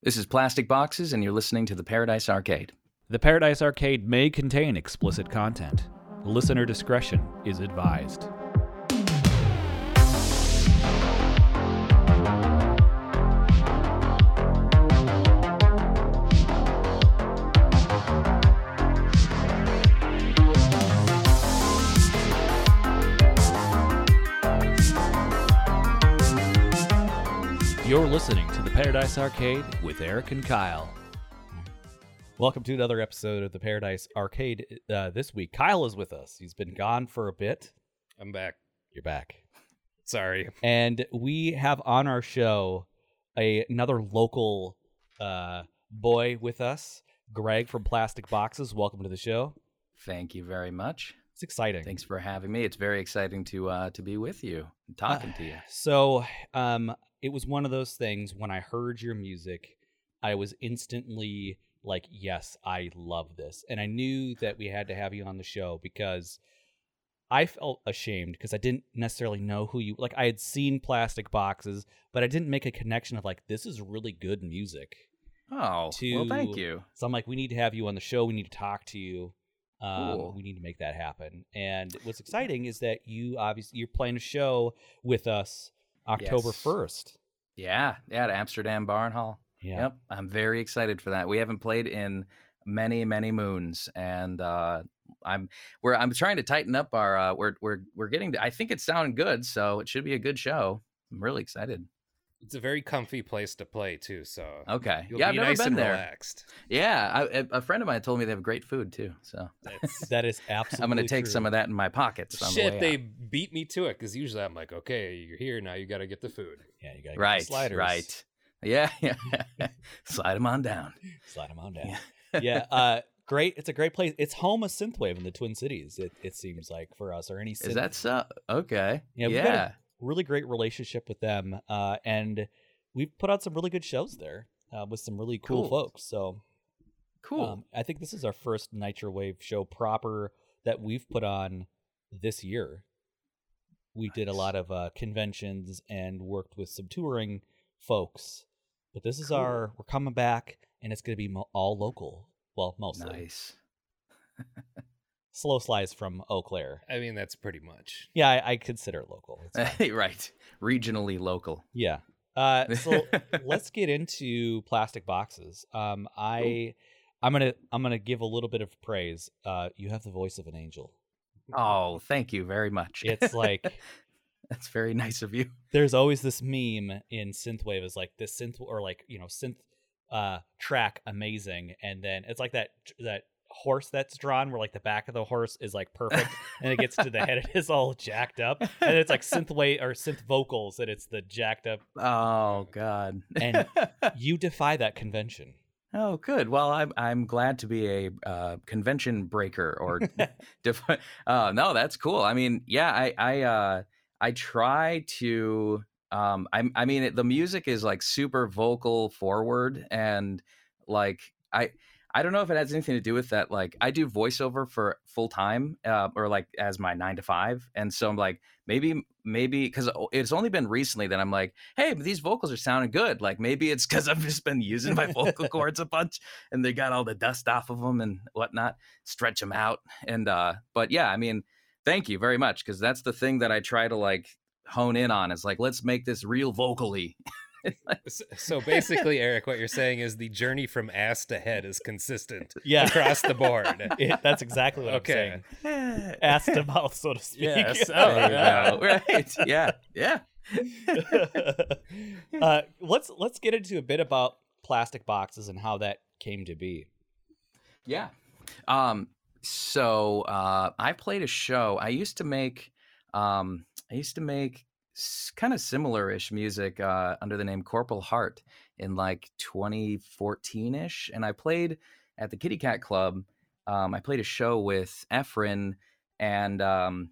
This is Plastik Boxes, and you're listening to the Paradise Arcade. The Paradise Arcade may contain explicit content. Listener discretion is advised. Listening to the Paradise Arcade with Eric and Kiel. Welcome to another episode of the Paradise Arcade. Uh, this week, Kiel is with us. He's been gone for a bit. I'm back. You're back. Sorry. And we have on our show a, another local uh, boy with us, Greg from Plastik Boxes. Welcome to the show. Thank you very much. It's exciting. Thanks for having me. It's very exciting to uh, to be with you and talking Uh, to you. So, um, it was one of those things when I heard your music, I was instantly like, yes, I love this. And I knew that we had to have you on the show because I felt ashamed because I didn't necessarily know who you like I had seen Plastik Boxes, but I didn't make a connection of like this is really good music. Oh, to- well, thank you. So I'm like, we need to have you on the show. We need to talk to you. Um, Cool. We need to make that happen. And what's exciting is that you obviously you're playing a show with us October Yes. first. Yeah, yeah, at Amsterdam Bar and Hall. Yep, I'm very excited for that. We haven't played in many, many moons, and uh, I'm we're I'm trying to tighten up our uh, we're we're we're getting. To, I think it's sounding good, so it should be a good show. I'm really excited. It's a very comfy place to play too, so Okay, you'll yeah, I've be never nice been and there. relaxed. Yeah, I, a- a friend of mine told me they have great food too, so That's That is absolutely. I'm going to take true. some of that in my pockets. On the shit. way They out. beat me to it because usually I'm like, okay, you're here now. You got to get the food. Yeah, you got to right, the sliders. right. Yeah, yeah. Slide them on down. Slide them on down. yeah, uh, great. It's a great place. It's home of synthwave in the Twin Cities. It, it seems like for us or any. Is synth- that so? Okay. Yeah, Yeah. We've got a really great relationship with them, uh, and we've put out some really good shows there uh, with some really cool, Cool. folks. So Cool. um, I think this is our first Nitro Wave show proper that we've put on this year. We did a lot of uh, conventions and worked with some touring folks, but this is Cool. our we're coming back, and it's going to be mo- all local. Well, mostly nice. slow slice from Eau Claire. I mean, that's pretty much. Yeah, I, I consider it local. Right. Regionally local. Yeah. Uh, so let's get into Plastik Boxes. Um, I, I'm gonna, I'm gonna give a little bit of praise. Uh, you have the voice of an angel. Oh, thank you very much. It's like That's very nice of you. there's always this meme in synthwave is like this synth or like you know synth uh track amazing, and then it's like that that horse that's drawn where like the back of the horse is like perfect and it gets to the head it is all jacked up and it's like synthwave or synth vocals and it's the jacked up Oh God. And- you defy that convention oh, good. Well, I'm I'm glad to be a uh, convention breaker or. def- uh, no, that's cool. I mean, yeah, I I uh, I try to. Um, I I mean, it, the music is like super vocal forward and like I. I don't know if it has anything to do with that. Like, I do voiceover for full time, uh, or like as my nine to five, and so I'm like, maybe, maybe because it's only been recently that I'm like, hey, these vocals are sounding good. Like, maybe it's because I've just been using my vocal cords a bunch, and they got all the dust off of them and whatnot, stretch them out, and uh, but yeah, I mean, thank you very much because that's the thing that I try to like hone in on is like, let's make this real vocally. S- So basically, Eric, what you're saying is the journey from ass to head is consistent yeah across the board. It- that's exactly what Okay. I'm saying. Ass to mouth, so to speak. Yes. Oh, yeah. Right. Yeah. Yeah. uh, let's let's get into a bit about Plastik Boxes and how that came to be. Yeah. Um, so uh, I played a show. I used to make um, I used to make kind of similar-ish music uh, under the name Corporal Heart in like 2014-ish, and I played at the Kitty Cat Klub. Um, I played a show with Efren and um,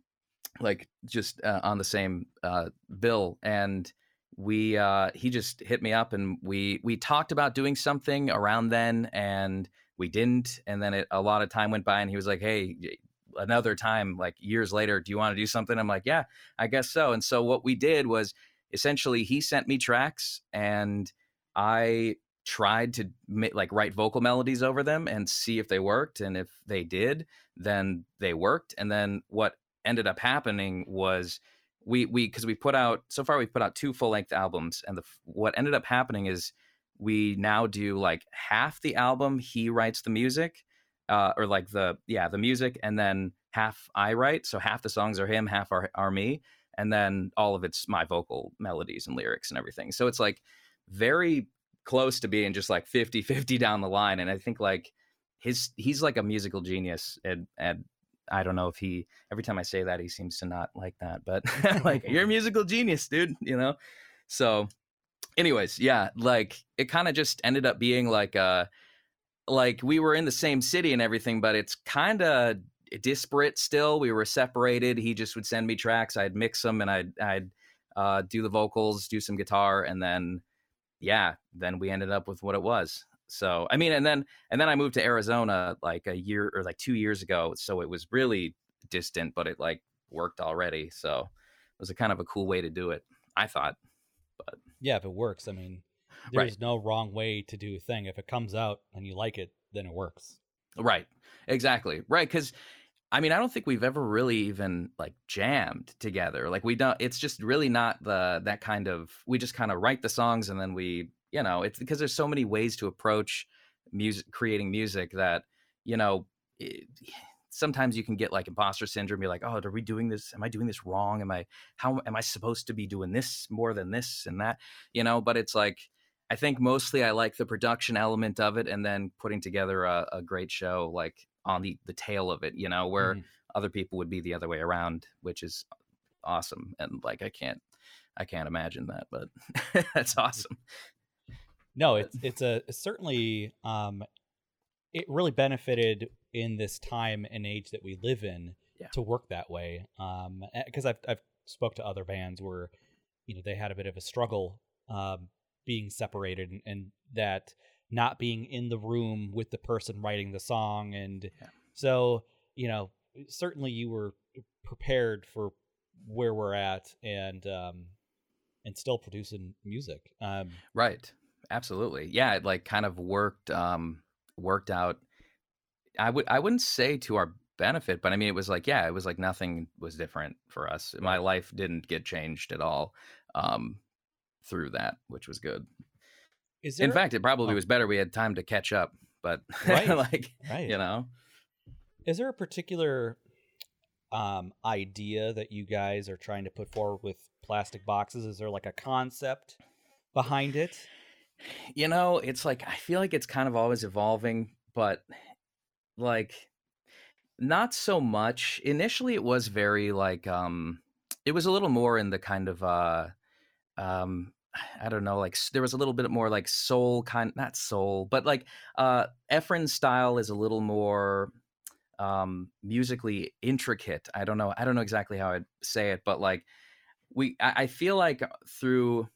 like just uh, on the same uh, bill, and we uh, he just hit me up, and we we talked about doing something around then, and we didn't and then it, a lot of time went by and he was like hey another time like years later do you want to do something? I'm like yeah i guess so. And so what we did was essentially he sent me tracks and i tried to like write vocal melodies over them and see if they worked and if they did then they worked. And then what ended up happening was we we because we put out so far we've put out two full length albums and the what ended up happening is we now do like half the album he writes the music uh or like the yeah the music and then half i write so half the songs are him half are, are me and then all of it's my vocal melodies and lyrics and everything. So it's like very close to being just like 50 50 down the line and i think like his he's like a musical genius and and i don't know if he every time i say that he seems to not like that but like you're a musical genius dude you know? So anyways yeah like it kind of just ended up being like uh like we were in the same city and everything but it's kind of disparate still we were separated he just would send me tracks i'd mix them and i'd i'd uh, do the vocals do some guitar and then yeah, then we ended up with what it was. So I mean, and then and then I moved to Arizona like a year or like two years ago. So it was really distant, but it like worked already. So it was a kind of a cool way to do it. I thought. But yeah, if it works, I mean, there's right. no wrong way to do a thing. If it comes out and you like it, then it works. Right. Exactly. Right. Because I mean, I don't think we've ever really even like jammed together. Like we don't it's just really not the that kind of we just kind of write the songs and then we, you know, it's because there's so many ways to approach music creating music that, you know, it, sometimes you can get like imposter syndrome you're like, "Oh, are we doing this? Am I doing this wrong? Am I how am I supposed to be doing this more than this and that?" You know, but it's like I think mostly I like the production element of it and then putting together a, a great show like on the the tail of it, you know, where mm-hmm. other people would be the other way around, which is awesome. And like I can't I can't imagine that, but that's awesome. No, it's it's a it's certainly um it really benefited in this time and age that we live in yeah. to work that way. Um because I've I've spoke to other bands where you know they had a bit of a struggle um being separated and, and that not being in the room with the person writing the song. And yeah. so you know certainly you were prepared for where we're at and um and still producing music. Um right. Absolutely. Yeah it like kind of worked um worked out. I would i wouldn't say to our benefit but i mean it was like yeah it was like nothing was different for us. My life didn't get changed at all. Um through that which was good is In fact, it probably oh. was better we had time to catch up, but right, like right. you know. Is there a particular um, idea that you guys are trying to put forward with Plastik Boxes? Is there like a concept behind it? You know, it's like I feel like it's kind of always evolving, but like not so much. Initially it was very like um it was a little more in the kind of uh um I don't know, like there was a little bit more like soul kind, not soul, but like uh Efren's style is a little more um musically intricate. I don't know, I don't know exactly how I'd say it, but like we, I, I feel like through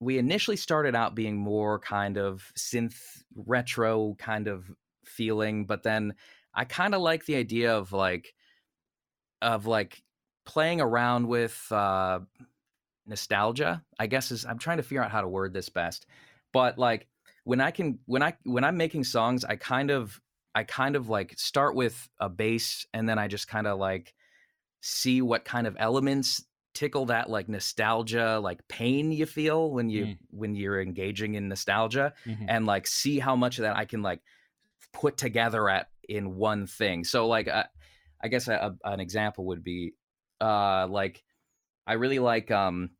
we initially started out being more kind of synth retro kind of feeling, but then I kind of like the idea of like of like playing around with uh nostalgia i guess is i'm trying to figure out how to word this best but like when i can when i when i'm making songs i kind of i kind of like start with a bass and then i just kind of like see what kind of elements tickle that like nostalgia like pain you feel when you mm. when you're engaging in nostalgia mm-hmm. and like see how much of that i can like put together at in one thing so like uh, i guess a, a, an example would be uh like i really like um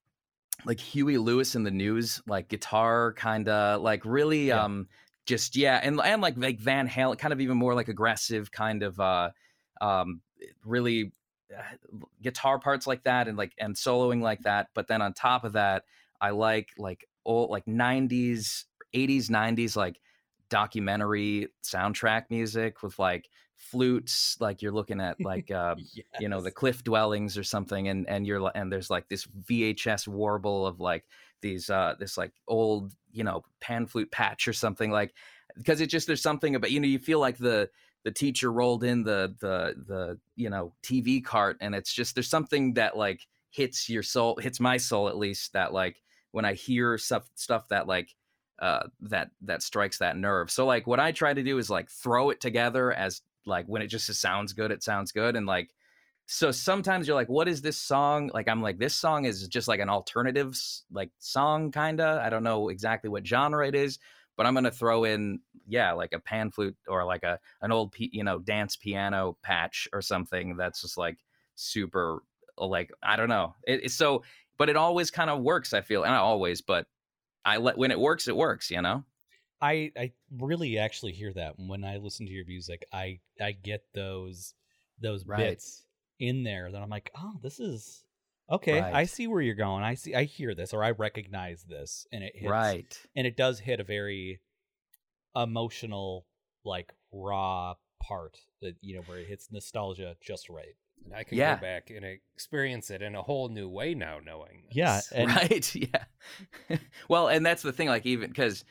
like Huey Lewis and the News, like guitar kind of like really yeah. um just yeah, and and like like Van Halen, kind of even more like aggressive kind of uh um really uh, guitar parts like that and like and soloing like that. But then on top of that, I like like old like 90s, 80s, 90s like documentary soundtrack music with like flutes like you're looking at like uh yes. you know the cliff dwellings or something and and you're and there's like this vhs warble of like these uh this like old you know pan flute patch or something like because it just there's something about you know you feel like the the teacher rolled in the the the you know tv cart and it's just there's something that like hits your soul hits my soul at least that like when i hear stuff stuff that like uh that that strikes that nerve so like what i try to do is like throw it together as like when it just sounds good it sounds good and like so sometimes you're like what is this song? Like i'm like this song is just like an alternative like song kinda. I don't know exactly what genre it is but i'm gonna throw in yeah like a pan flute or like a an old you know dance piano patch or something that's just like super uh, like i don't know. It, it's so but it always kind of works i feel and not always but i let when it works it works you know I I really actually hear that when I listen to your music. I I get those those Right. bits in there that I'm like, oh, this is okay. I see where you're going. I see. I hear this, or I recognize this, and it hits, right and it does hit a very emotional, like raw part that you know where it hits nostalgia just right. And I can Yeah. go back and experience it in a whole new way now, knowing this. Yeah, and right yeah well and that's the thing like even because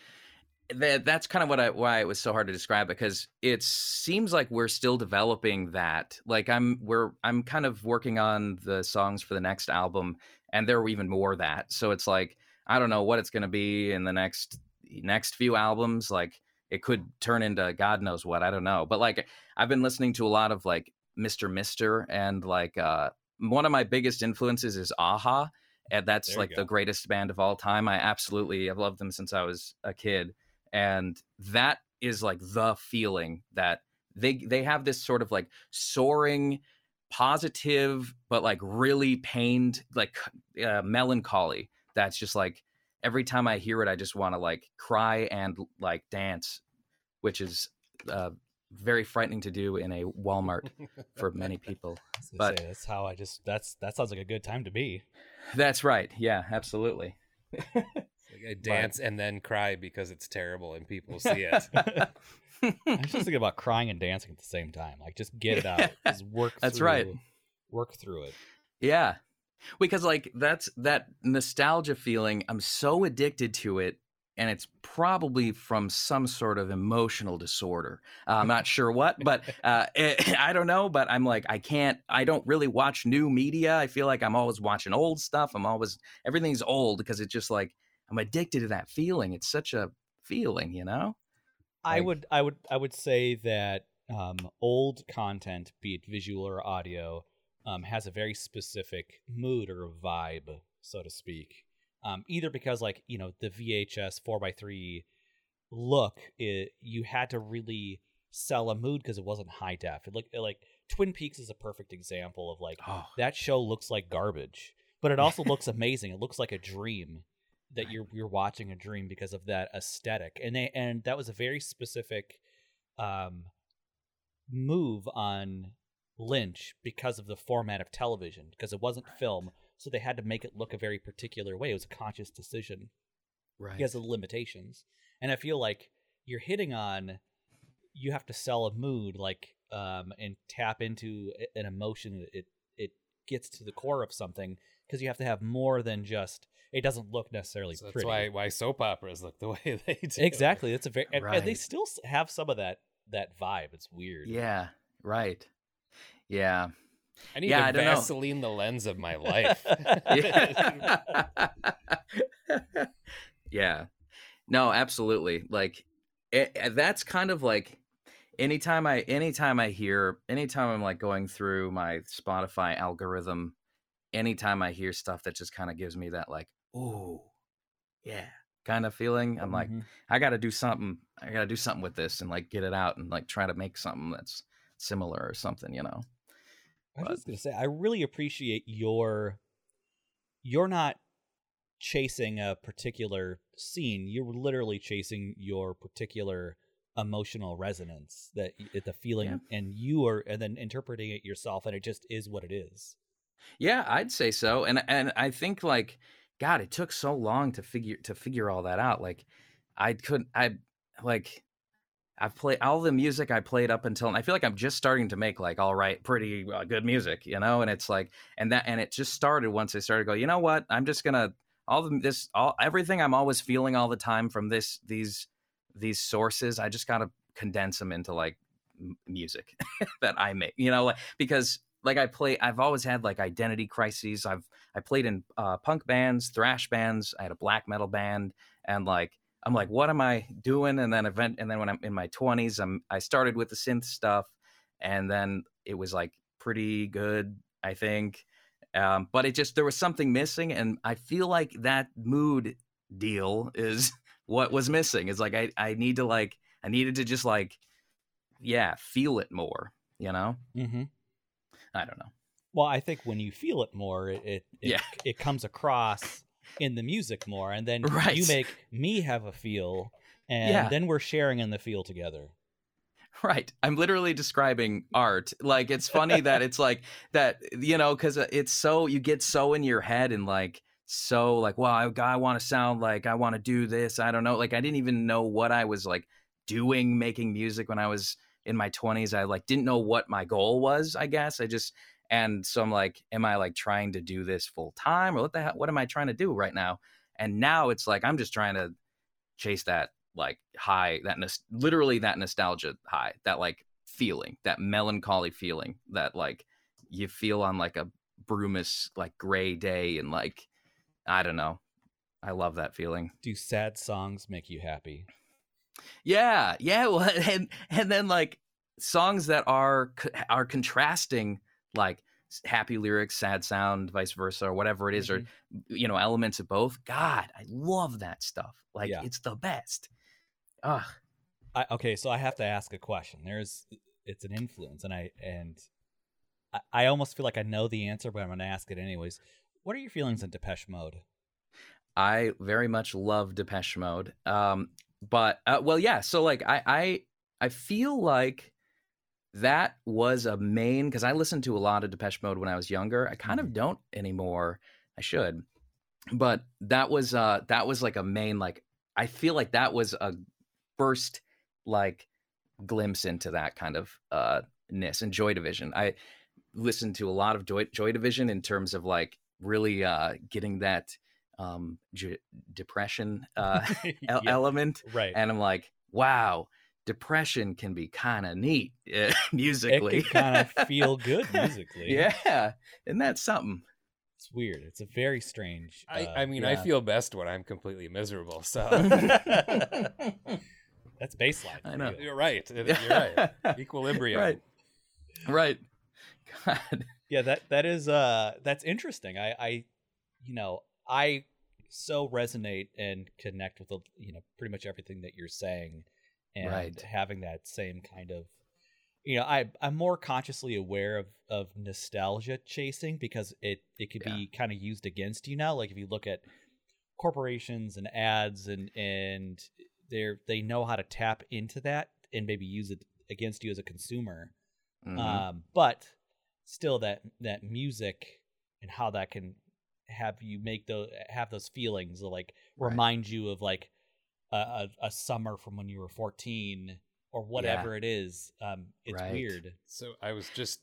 that that's kind of what I why it was so hard to describe because it seems like we're still developing that like I'm we're I'm kind of working on the songs for the next album and there were even more that so it's like I don't know what it's going to be in the next next few albums like it could turn into god knows what I don't know but like I've been listening to a lot of like Mr. Mister and like uh one of my biggest influences is Aha and that's like go. the greatest band of all time. I absolutely I've loved them since I was a kid, and that is like the feeling that they they have this sort of like soaring, positive but like really pained like uh, melancholy. That's just like every time I hear it, I just want to like cry and like dance, which is uh, very frightening to do in a Walmart for many people. I was gonna But- say, that's how I just that's that sounds like a good time to be. That's right. Yeah, absolutely. Dance and then cry because it's terrible and people see it. I was just thinking about crying and dancing at the same time. Like just get it out. Just work. That's through, right. Work through it. Yeah. Because like that's that nostalgia feeling, I'm so addicted to it and it's probably from some sort of emotional disorder. Uh, I'm not sure what, but uh, I don't know. But I'm like, I can't. I don't really watch new media. I feel like I'm always watching old stuff. I'm always everything's old because it's just like I'm addicted to that feeling. It's such a feeling, you know. I would I would I would say that um, old content, be it visual or audio, um, has a very specific mood or vibe, so to speak. Um, either because like you know the VHS four x three look, it, you had to really sell a mood because it wasn't high def. It looked like Twin Peaks is a perfect example of like Oh, that show looks like garbage, but it also looks amazing. It looks like a dream that you're you're watching a dream because of that aesthetic. And they and that was a very specific um move on Lynch because of the format of television because it wasn't film, so they had to make it look a very particular way. It was a conscious decision right. because of the limitations. And I feel like you're hitting on you have to sell a mood like um and tap into an emotion it it gets to the core of something because you have to have more than just it doesn't look necessarily So that's pretty. why why soap operas look the way they do. exactly. That's a very and, and they still have some of that that vibe. It's weird. Yeah. Right. Yeah. I need Yeah, to I don't know. Vaseline the lens of my life. yeah. yeah. No, absolutely. Like it, it- that's kind of like anytime I anytime I hear anytime I'm like going through my Spotify algorithm, anytime I hear stuff that just kind of gives me that like, ooh, yeah, kind of feeling, I'm like, Mhm. I got to do something. I got to do something with this and like get it out and like try to make something that's similar or something, you know. I was But- just gonna say, I really appreciate your. You're not chasing a particular scene. You're literally chasing your particular emotional resonance that the feeling, and you are, and then interpreting it yourself, and it just is what it is. Yeah, I'd say so. And and I think like god, it took so long to figure to figure all that out. Like I couldn't I like I've played all the music I played up until and I feel like I'm just starting to make like all right, pretty uh, good music, you know? And it's like and that and it just started once I started to go, you know what? I'm just going to all the this all everything I'm always feeling all the time from this these these sources, I just got to condense them into like music that I make, you know, like because like I play I've always had like identity crises. I've I played in uh, punk bands, thrash bands, I had a black metal band and like I'm like, what am I doing? And then event, and then when I'm in my 20s, I'm I started with the synth stuff, and then it was like pretty good, I think. Um, but it just there was something missing, and I feel like that mood deal is what was missing. It's like I I need to like I needed to just like yeah feel it more. You know, Mm-hmm. I don't know. Well, I think when you feel it more, it it, it, it comes across in the music more, and then Right. you make me have a feel, and Yeah. then we're sharing in the feel together. Right. I'm literally describing art. Like it's funny that it's like that, you know, because uh, it's so you get so in your head and like so like, well, I, I want to sound like I want to do this. I don't know. Like I didn't even know what I was like doing making music when I was in my 20s. I like didn't know what my goal was. I guess I just and so I'm like, am I like trying to do this full time or what the hell? What am I trying to do right now? And now it's like I'm just trying to chase that like high that nos- literally that nostalgia high that like feeling that melancholy feeling that like you feel on like a brumous like gray day and like i don't know i love that feeling Do sad songs make you happy? Yeah yeah well and and then like songs that are are contrasting like happy lyrics sad sound vice versa or whatever it is, or you know elements of both god i love that stuff like Yeah. it's the best Ugh. I, okay, so I have to ask a question. There's it's an influence, and I and I, I almost feel like I know the answer, but I'm going to ask it anyways. What are your feelings on Depeche Mode? I very much love Depeche Mode. Um, but uh, well, yeah. So like, I I I feel like that was a main because I listened to a lot of Depeche Mode when I was younger. I kind of don't anymore. I should, but that was uh that was like a main like I feel like that was a first like glimpse into that kind of uh ness and Joy Division. I listened to a lot of Joy, Joy Division in terms of like really uh getting that um j- depression uh Yeah, element right. and i'm like wow depression can be kind of neat uh, musically kind of feel good musically. yeah and that's something It's weird. It's a very strange. I, uh, I mean, I feel best when I'm completely miserable. So that's baseline. I know. you. you're right. You're right. Equilibrium. right right god Yeah, that that is uh that's interesting. I I you know, I so resonate and connect with the, you know, pretty much everything that you're saying and Right. having that same kind of you know, I I'm more consciously aware of of nostalgia chasing because it it could Yeah. be kind of used against you now. Like if you look at corporations and ads and and they're they know how to tap into that and maybe use it against you as a consumer Mhm. um, but still that that music and how that can have you make those have those feelings of like Right. remind you of like a, a, a summer from when you were 14 or whatever it is um it's Right. weird So I was just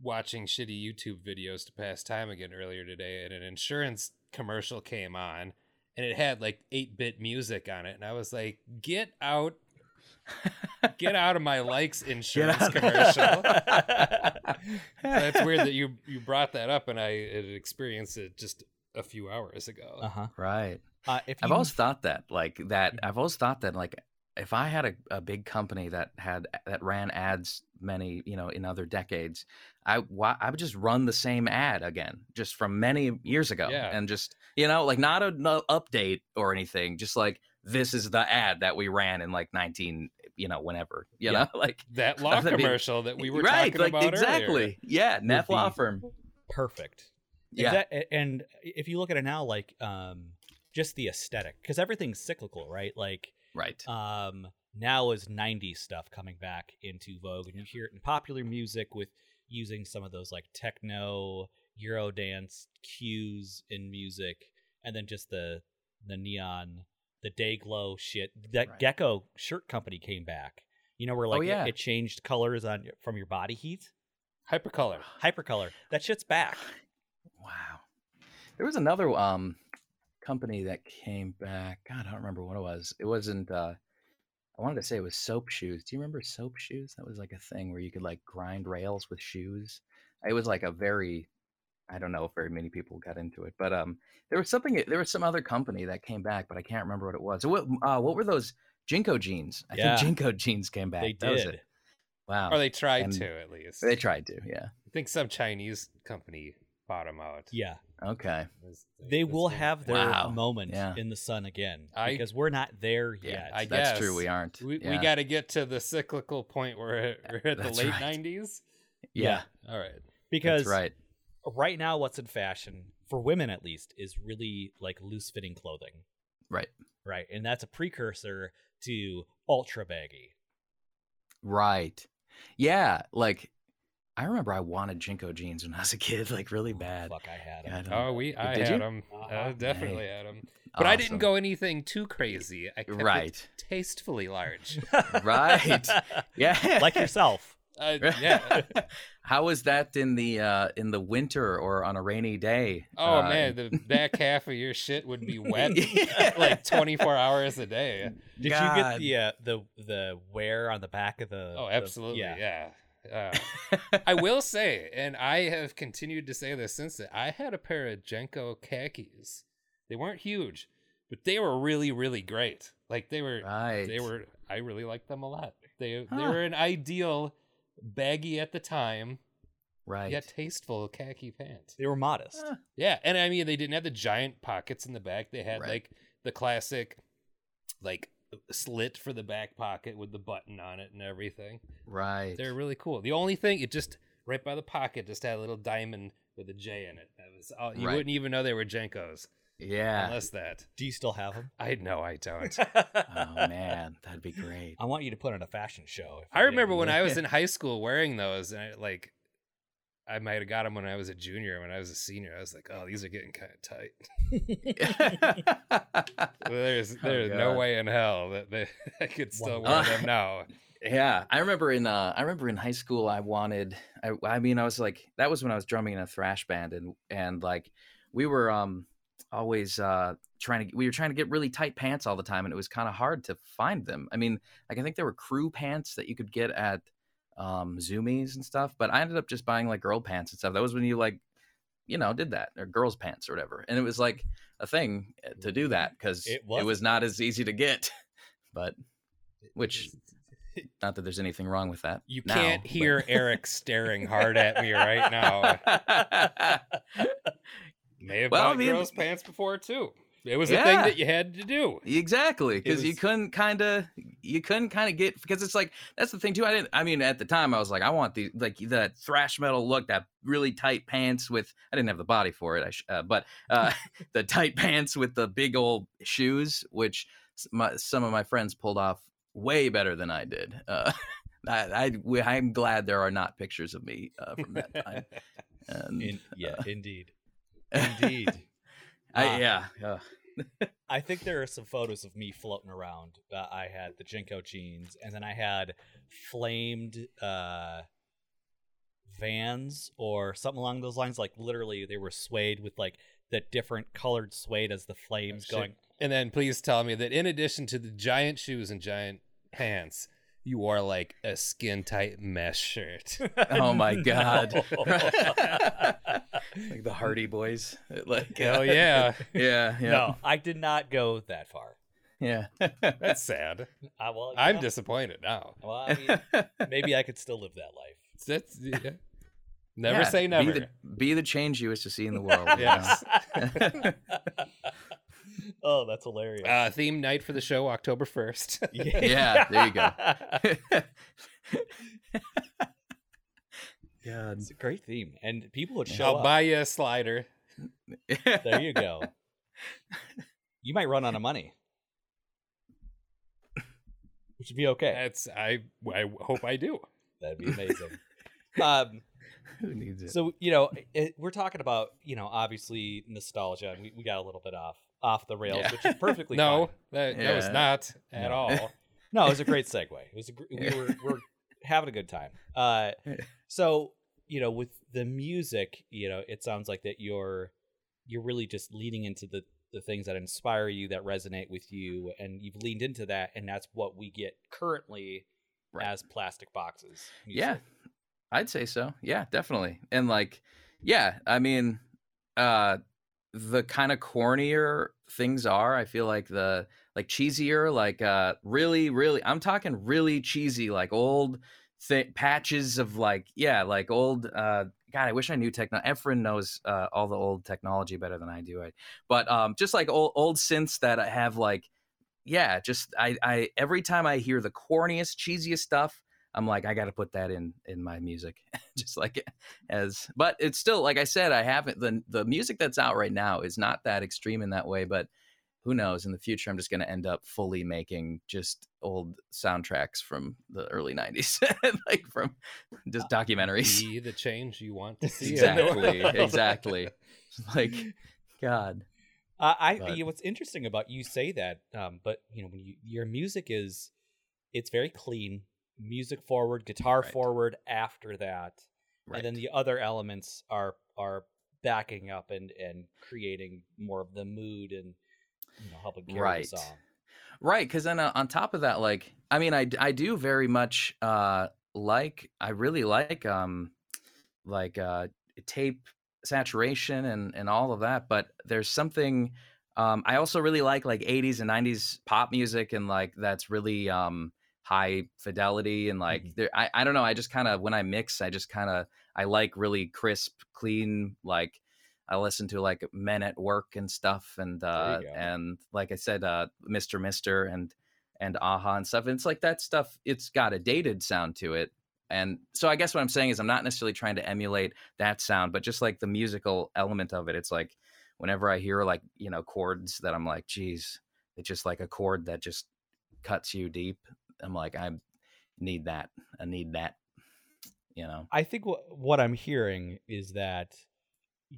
watching shitty YouTube videos to pass time again earlier today, and an insurance commercial came on, and it had like eight bit music on it, and I was like, "Get out, get out of my likes insurance commercial." That's weird that you you brought that up, and I had experienced it just a few hours ago. uh-huh right uh if I've always thought that, like that. Mhm. I've always thought that, like, if I had a, a big company that had that ran ads many, you know, in other decades, I why, I would just run the same ad again, just from many years ago, Yeah. and just you know, like not an update or anything, just like this is the ad that we ran in like nineteen, you know, whenever, you Yeah. know, like That law That'd be- commercial that we were right, talking like about exactly, earlier. yeah, Neff Law Firm, perfect. Yeah, a- and if you look at it now like um just the aesthetic because everything's cyclical right? Like right, um now is 90s stuff coming back into vogue and you hear it in popular music with using some of those like techno eurodance cues in music and then just the the neon the day glow shit that Right. gecko shirt company came back you know where like Oh, it- it, changed colors on from your body heat Hypercolor. hypercolor that shit's back Wow. There was another um company that came back. God, I don't remember what it was. It wasn't uh I wanted to say it was soap shoes. Do you remember soap shoes? That was like a thing where you could like grind rails with shoes. It was like a very I don't know if very many people got into it, but um, there was something. There was some other company that came back, but I can't remember what it was. What uh, what were those JNCO jeans? I Yeah. think JNCO jeans came back. They did. it. Wow. or they tried And to at least. They tried to. Yeah. I think some Chinese company bought them out. Yeah, Okay. This- they will thing. have their Wow. moment Yeah. in the sun again I- because we're not there Yeah. yet. I That's true. We aren't. We, yeah. we got to get to the cyclical point where we're at the late right. 90s. Yeah. All right. because That's right. Right now, what's in fashion for women at least is really like loose fitting clothing, Right. right? And that's a precursor to ultra baggy. Right. Yeah. Like, I remember I wanted JNCO jeans when I was a kid, like really bad. Fuck, I had Yeah, I them. Oh, we I Did had you? them. Uh-huh. I definitely had them. But I didn't go anything too crazy. I kept it Right. tastefully large. Right. Yeah. like yourself. Uh, yeah. How was that in the uh in the winter or on a rainy day? Oh Uh, man, the back half of your shit would be wet Yeah. like 24 hours a day. Did God. you get the uh, the the wear on the back of the? Oh, the- absolutely. yeah. yeah. Uh, I will say, and I have continued to say this since then, I had a pair of JNCO khakis. They weren't huge, but they were really, really great. Like they were right. they were I really liked them a lot. They they were an ideal baggy at the time, right. yet tasteful khaki pants. They were modest. Huh. Yeah, and I mean they didn't have the giant pockets in the back. They had Right. like the classic like slit for the back pocket with the button on it and everything. Right. They're really cool. The only thing it just right by the pocket just had a little diamond with a J in it. That was all, you Right. wouldn't even know they were JNCOs yeah. unless that. Do you still have them? I know I don't. Oh man, that'd be great. I want you to put on a fashion show. I remember when. I was in high school wearing those, and I like, I might have got them when I was a junior. When I was a senior, I was like, "Oh, these are getting kind of tight." There's there's no Oh, God. way in hell that they, I could still wear Uh, them now. Yeah, I remember in uh, I remember in high school I wanted I I mean I was like that was when I was drumming in a thrash band and and like we were um always uh trying to we were trying to get really tight pants all the time and it was kind of hard to find them. I mean, like I think there were crew pants that you could get at um Zumiez and stuff, but I ended up just buying like girl pants and stuff. That was when you like you know did that or girls pants or whatever. And it was like a thing uh, to do that cuz It it, was. not as easy to get. But which not that there's anything wrong with that. You now, can't but- hear Eric staring hard at me right now. May have Well, I mean- girls' pants before too. It was a thing that you had to do. exactly, because you couldn't kind of you couldn't kind of get because it's like that's the thing too. I didn't. I mean, at the time, I was like, I want the like that thrash metal look, that really tight pants with. I didn't have the body for it, I sh- uh, but uh, the tight pants with the big old shoes, which my, some of my friends pulled off way better than I did. Uh, I, I we- I'm glad there are not pictures of me uh, from that time. And, In, yeah, indeed, uh, indeed. I, Ah. yeah, uh, I think there are some photos of me floating around. Uh, I had the JNCO jeans, and then I had flamed uh, Vans or something along those lines. Like literally, they were suede with like the different colored suede as the flames shit. going. And then please tell me that in addition to the giant shoes and giant pants, you wore like a skin tight mesh shirt. Oh my God. Like the Hardy Boys. Like, oh yeah. yeah, yeah, No, I did not go that far. yeah. That's sad. Uh, well, you I'm know, disappointed now. Well, I mean, maybe I could still live that life. That's yeah. never Yeah, say never. Be the, be the change you wish to see in the world. you Yes. Know? oh, that's hilarious. uh, theme night for the show, October first. Yeah, there you go. God. It's a great theme, and people would show I'll up. buy you a slider. There you go. You might run out of money, which would be okay. That's I. I hope I do. That'd be amazing. um, Who needs it? so you know, it, we're talking about you know obviously nostalgia, and we, we got a little bit off off the rails, Yeah. which is perfectly No, fine. that, that was not at No. all. No, it was a great segue. It was a, gr- we were we're having a good time. Uh, so you know, with the music, you know, it sounds like that you're you're really just leaning into the the things that inspire you, that resonate with you, and you've leaned into that, and that's what we get currently Right. as Plastik Boxes. Yeah. I'd say so. Yeah, definitely. And like, yeah, I mean, uh, the kind of cornier things are. I feel like the like cheesier, like uh, really, really. I'm talking really cheesy, like old th- patches of like yeah, like old. Uh, God, I wish I knew techno. Efren knows uh, all the old technology better than I do. I, but um, just like old old synths that I have like, yeah, just I I every time I hear the corniest, cheesiest stuff, I'm like, I got to put that in in my music, just like as. But it's still like I said, I haven't the the music that's out right now is not that extreme in that way, but who knows in the future i'm just going to end up fully making just old soundtracks from the early 90s like from just documentaries Be the change you want to see. exactly exactly like god Uh, I But- you know, what's interesting about you say that, um, but you know when you, your music is, it's very clean, music forward, guitar Right. forward. After that, right and then the other elements are are backing up and and creating more of the mood and you know helping carry Right. the song. Right, because then uh, on top of that, like, I mean, I I do very much uh like I really like um like uh tape saturation and and all of that, but there's something um I also really like like 80s and 90s pop music and like that's really um high fidelity and like Mhm. there I I don't know, I just kind of when I mix, I just kind of I like really crisp, clean like I listen to like Men at Work and stuff, and uh, and like I said, uh, Mister Mister and and Aha and stuff. And it's like that stuff. It's got a dated sound to it, and so I guess what I'm saying is I'm not necessarily trying to emulate that sound, but just like the musical element of it. It's like whenever I hear like you know chords that I'm like, geez, it's just like a chord that just cuts you deep. I'm like, I need that. I need that. You know. I think what what I'm hearing is that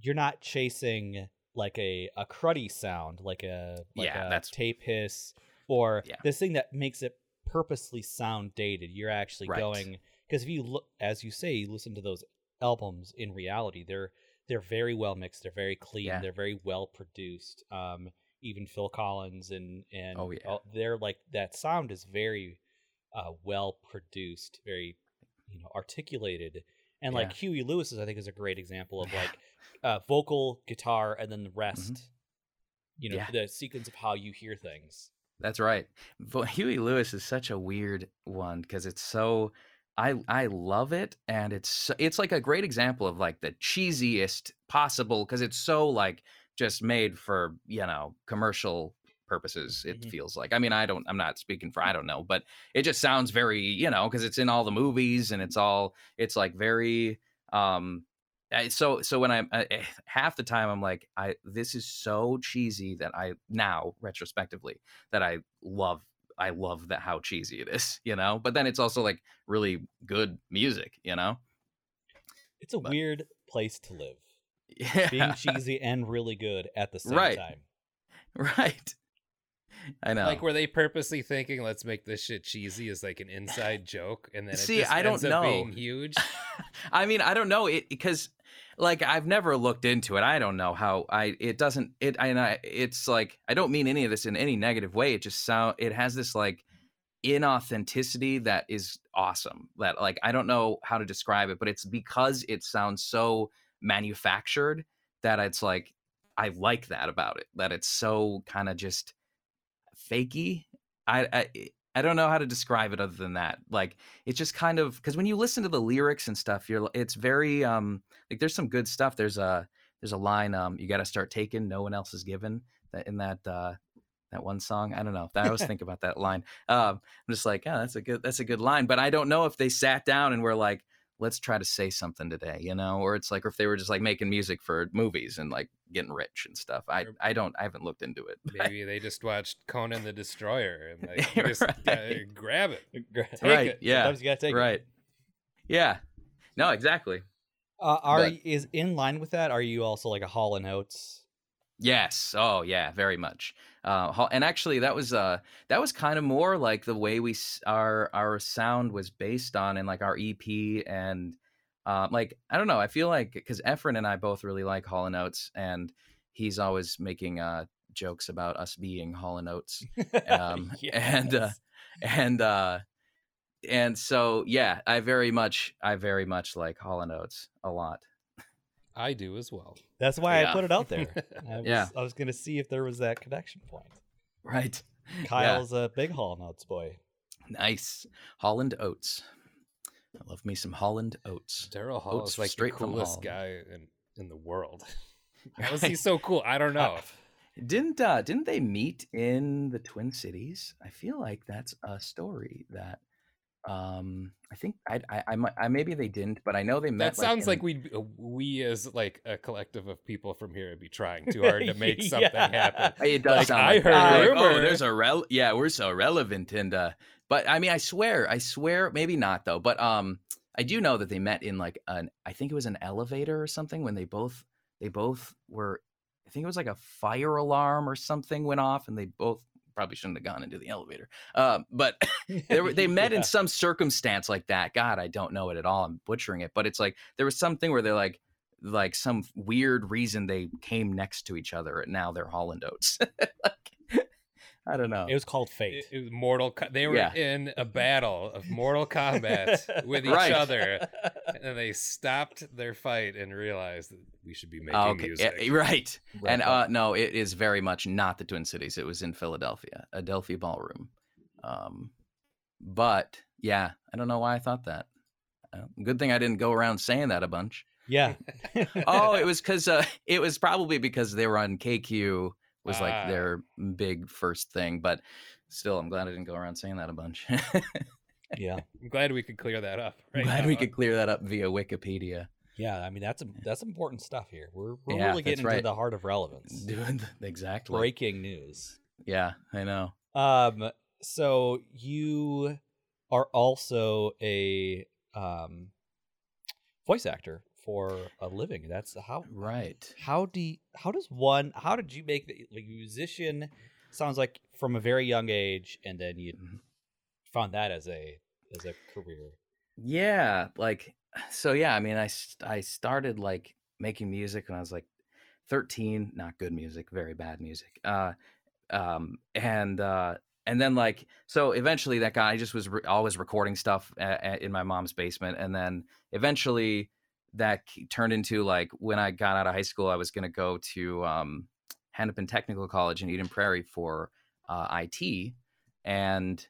you're not chasing like a a cruddy sound, like a like Yeah, a that's- tape hiss, or Yeah. this thing that makes it purposely sound dated. You're actually Right. going because if you look, as you say, you listen to those albums. In reality, they're they're very well mixed. They're very clean. Yeah. They're very well produced. Um, even Phil Collins and and Oh, yeah. all- they're like that sound is very uh, well produced, very you know articulated and like Huey Lewis is I think is a great example of like uh, vocal, guitar, and then the rest. You know, Mm-hmm. Yeah. the sequence of how you hear things. That's right. But Huey Lewis is such a weird one because it's so I I love it and it's it's like a great example of like the cheesiest possible because it's so like just made for you know commercial purposes it Mhm. feels like i mean i don't i'm not speaking for i don't know but it just sounds very you know because it's in all the movies and it's all it's like very um I- so so when i'm I, half the time i'm like i this is so cheesy that i now retrospectively that i love i love that how cheesy it is you know but then it's also like really good music you know It's a But- weird place to live, yeah being cheesy and really good at the same Right. time. right i know Like, were they purposely thinking, "Let's make this shit cheesy" as like an inside joke, and then it See, just I don't know. being huge? I mean, I don't know it because, like, I've never looked into it. I don't know how I. It doesn't. It. And I- It's like I don't mean any of this in any negative way. It just sound. It has this like inauthenticity that is awesome. That like I don't know how to describe it, but it's because it sounds so manufactured that it's like I like that about it. That it's so kind of just fakey. I. I I don't know how to describe it other than that. Like it's just kind of because when you listen to the lyrics and stuff, you're it's very um like there's some good stuff. There's a there's a line um you got to start taking, no one else is given that in that uh that one song. I don't know. I always think about that line. Um I'm just like, yeah, that's a good that's a good line. But I don't know if they sat down and were like, let's try to say something today, you know, or it's like or if they were just like making music for movies and like getting rich and stuff. I I don't I haven't looked into it. Maybe they just watched Conan the Destroyer and like just Right. gotta grab it. Take Right, it. yeah, Sometimes you gotta take it. right. Yeah. No, exactly. Uh, are But- is in line with that? Are you also like a Hall and Oates? Yes. Oh, yeah. Very much. Uh, and actually, that was uh, that was kind of more like the way we our our sound was based on, and like our EP, and uh, like I don't know. I feel like because Efren and I both really like Hall and Oates, and he's always making uh jokes about us being Hall and Oates, um, and uh, and uh, and so yeah, I very much I very much like Hall and Oates a lot. I do as well. That's why Yeah. I put it out there. I was, Yeah. I was going to see if there was that connection point. Right. Kiel's a big Hall Notes boy. Nice. Hall and Oates. I love me some Hall and Oates. Daryl Hall Oats is like the straight from coolest Holland. guy in, in the world. How is he so cool? I don't know. Didn't uh didn't they meet in the Twin Cities? I feel like that's a story that um I think I I, I, might- I maybe they didn't, but I know they met. That sounds in- like we we as like a collective of people from here would be trying too hard to make something Yeah. happen. It does Like, sound I like heard that. a Like, oh, there's a rel. Yeah, we're so relevant, and uh, but I mean, I swear, I swear, maybe not though. But um, I do know that they met in like an, I think it was an elevator or something when they both, they both were, I think it was like a fire alarm or something went off, and they both probably shouldn't have gone into the elevator. Uh, but they were, they met Yeah. in some circumstance like that. God, I don't know it at all. I'm butchering it, but it's like there was something where they're like like some weird reason they came next to each other and now they're Hall and Oates. like, I don't know. It was called Fate. It, it was Mortal. Co- they were Yeah. in a battle of Mortal Kombat with each Right. other, and they stopped their fight and realized that we should be making Oh, okay, music. yeah, right. and uh, no, it is very much not the Twin Cities. It was in Philadelphia, Adelphi Ballroom. Um, but yeah, I don't know why I thought that. Uh, good thing I didn't go around saying that a bunch. yeah. oh, it was because uh, it was probably because they were on KQ was like Ah. their big first thing. But still, I'm glad I didn't go around saying that a bunch. yeah. I'm glad we could clear that up. Right glad now. we could clear that up via Wikipedia. Yeah. I mean, that's that's important stuff here. We're, we're Yeah, really getting into right. the heart of relevance. Doing exactly. Breaking news. Yeah, I know. Um, so you are also a um voice actor for a living. That's how Right. how do you, how does one how did you make the like musician sounds like from a very young age and then you Mhm. found that as a as a career. Yeah, like so. Yeah, I mean, I I started like making music when I was like 13. Not good music, very bad music. Uh, um, and uh, and then like so eventually that guy I just was re- always recording stuff a- a- in my mom's basement, and then eventually that turned into like when I got out of high school, I was gonna go to um, Hennepin Technical College in Eden Prairie for uh, IT, and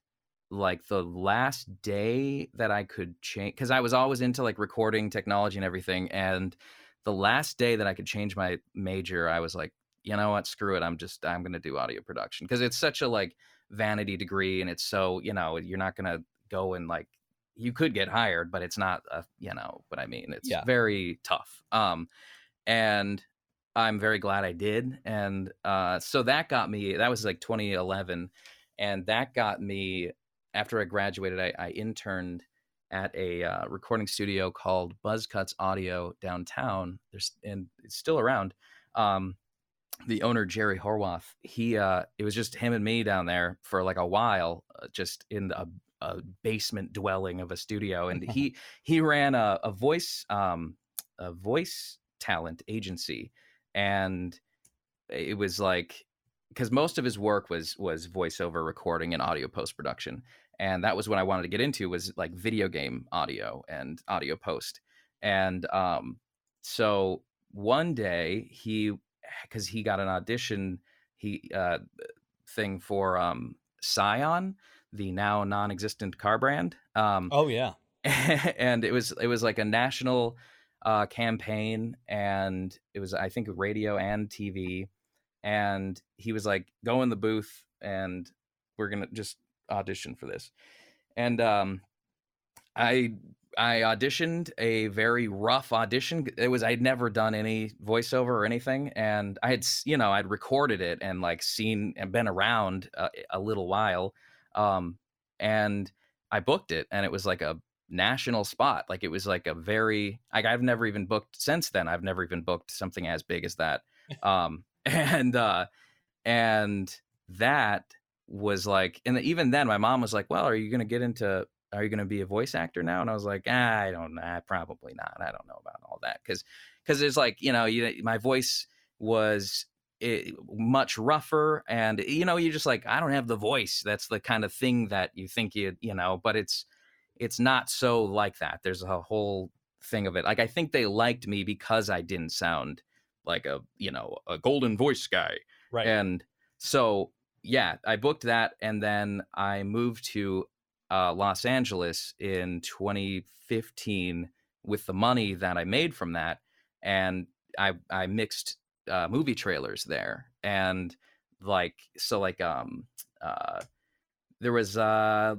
like the last day that I could change because I was always into like recording technology and everything. And the last day that I could change my major, I was like, you know what, screw it. I'm just I'm gonna do audio production because it's such a like vanity degree and it's so you know you're not gonna go and like you could get hired, but it's not a you know what I mean. It's Yeah. very tough. Um, and I'm very glad I did. And uh, so that got me. That was like 2011, and that got me. After I graduated, I, I interned at a uh, recording studio called Buzzcuts Audio downtown. There's and it's still around. Um, the owner Jerry Horwath, he uh, it was just him and me down there for like a while, uh, just in a, a basement dwelling of a studio, and he he ran a, a voice um, a voice talent agency, and it was like because most of his work was was voiceover recording and audio post production and that was what i wanted to get into was like video game audio and audio post and um so one day he because he got an audition he uh thing for um scion the now non-existent car brand um Oh yeah. and it was it was like a national uh, campaign, and it was I think radio and TV, and he was like, "Go in the booth, and we're gonna just audition for this," and um, I I auditioned a very rough audition. It was I'd never done any voiceover or anything, and I had you know I'd recorded it and like seen and been around a, a little while, um, and I booked it, and it was like a national spot. Like it was like a very like I've never even booked since then. I've never even booked something as big as that. Um, and uh, and that was like, and even then, my mom was like, "Well, are you going to get into?" Are you going to be a voice actor now? And I was like, ah, I don't know, probably not. I don't know about all that because because it's like you know, you my voice was it, much rougher, and you know, you're just like, I don't have the voice. That's the kind of thing that you think you you know, but it's it's not so like that. There's a whole thing of it. Like I think they liked me because I didn't sound like a you know a golden voice guy, Right. and so yeah, I booked that, and then I moved to uh, Los Angeles in 2015 with the money that I made from that, and I I mixed uh, movie trailers there, and like so like um uh there was uh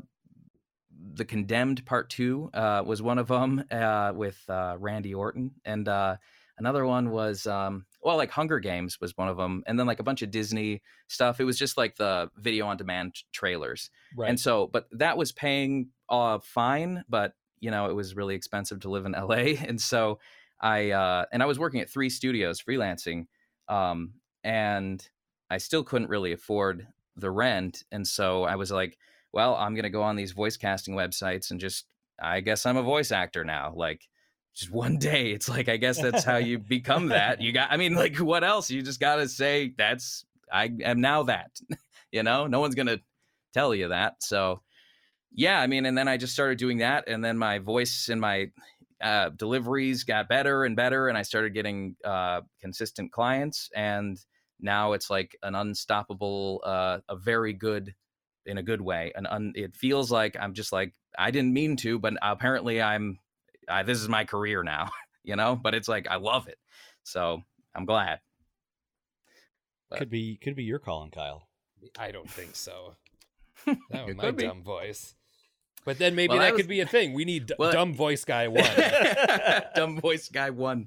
the condemned part two uh was one of them uh with uh randy orton and uh another one was um well like hunger games was one of them and then like a bunch of disney stuff it was just like the video on demand trailers right. and so but that was paying uh fine but you know it was really expensive to live in la and so i uh and i was working at three studios freelancing um and i still couldn't really afford the rent and so i was like well i'm going to go on these voice casting websites and just i guess i'm a voice actor now like just one day it's like i guess that's how you become that you got i mean like what else? You just got to say that's i am now that you know? No one's going to tell you that so yeah i mean and then i just started doing that and then my voice and my uh, deliveries got better and better and i started getting uh, consistent clients and now it's like an unstoppable uh, a very good in a good way and un, it feels like i'm just like i didn't mean to but apparently i'm uh, this is my career now you know but it's like i love it so i'm glad but- could be could be your calling, Kiel. I don't think so. That was my be. dumb voice. But then maybe Well, that that could be a thing. We need d- Well- dumb voice guy one. dumb voice guy one.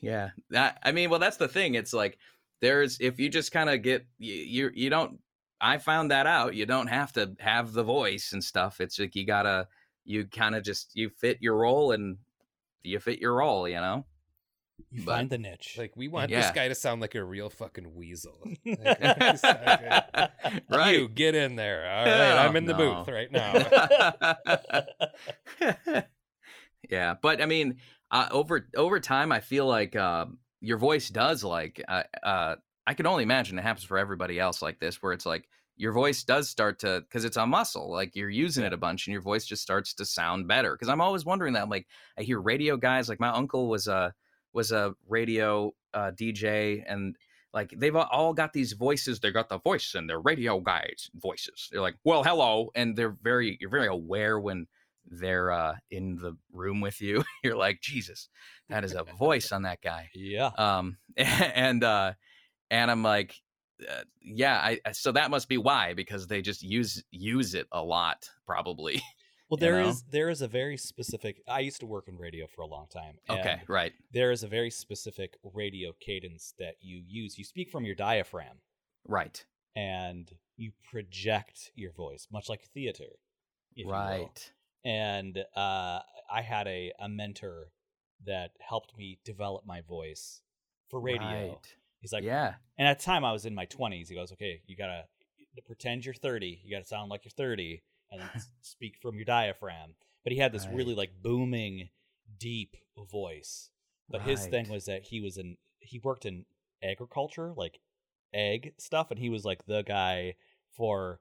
Yeah. That, i mean well that's the thing. It's like there's if you just kind of get you, you you don't i found that out. You don't have to have the voice and stuff. It's like you gotta you kind of just you fit your role and you fit your role you know You But- find the niche. like we want Yeah. this guy to sound like a real fucking weasel. Like, he's like, right You get in there. All right, I'm in the booth right now. yeah, but I mean, uh, over over time, I feel like um, your voice does like. Uh, uh, I can only imagine it happens for everybody else like this, where it's like your voice does start to because it's a muscle, like you're using it a bunch, and your voice just starts to sound better. Because I'm always wondering that. I'm like, I hear radio guys, like my uncle was a was a radio uh, DJ, and like they've all- got these voices. They got the voice and they're radio guys' voices. They're like, well, hello, and they're very you're very aware when they're uh, in the room with you. you're like, Jesus, that is a voice on that guy. yeah. Um, and uh, and I'm like, uh, yeah, I- so that must be why because they just use use it a lot, probably. Well, you know? is there is a very specific. I used to work in radio for a long time. okay, right, There is a very specific radio cadence that you use. You speak from your diaphragm, right, and you project your voice, much like theater. if you will. right. And uh, I had a, a mentor that helped me develop my voice for radio. Right. He's like, yeah, and at the time I was in my 20s. He goes, okay, you gotta to pretend you're 30. You gotta sound like you're 30 and speak from your diaphragm. But he had this really like booming, deep voice. But his thing was that he was in he worked in agriculture, like egg stuff, and he was like the guy for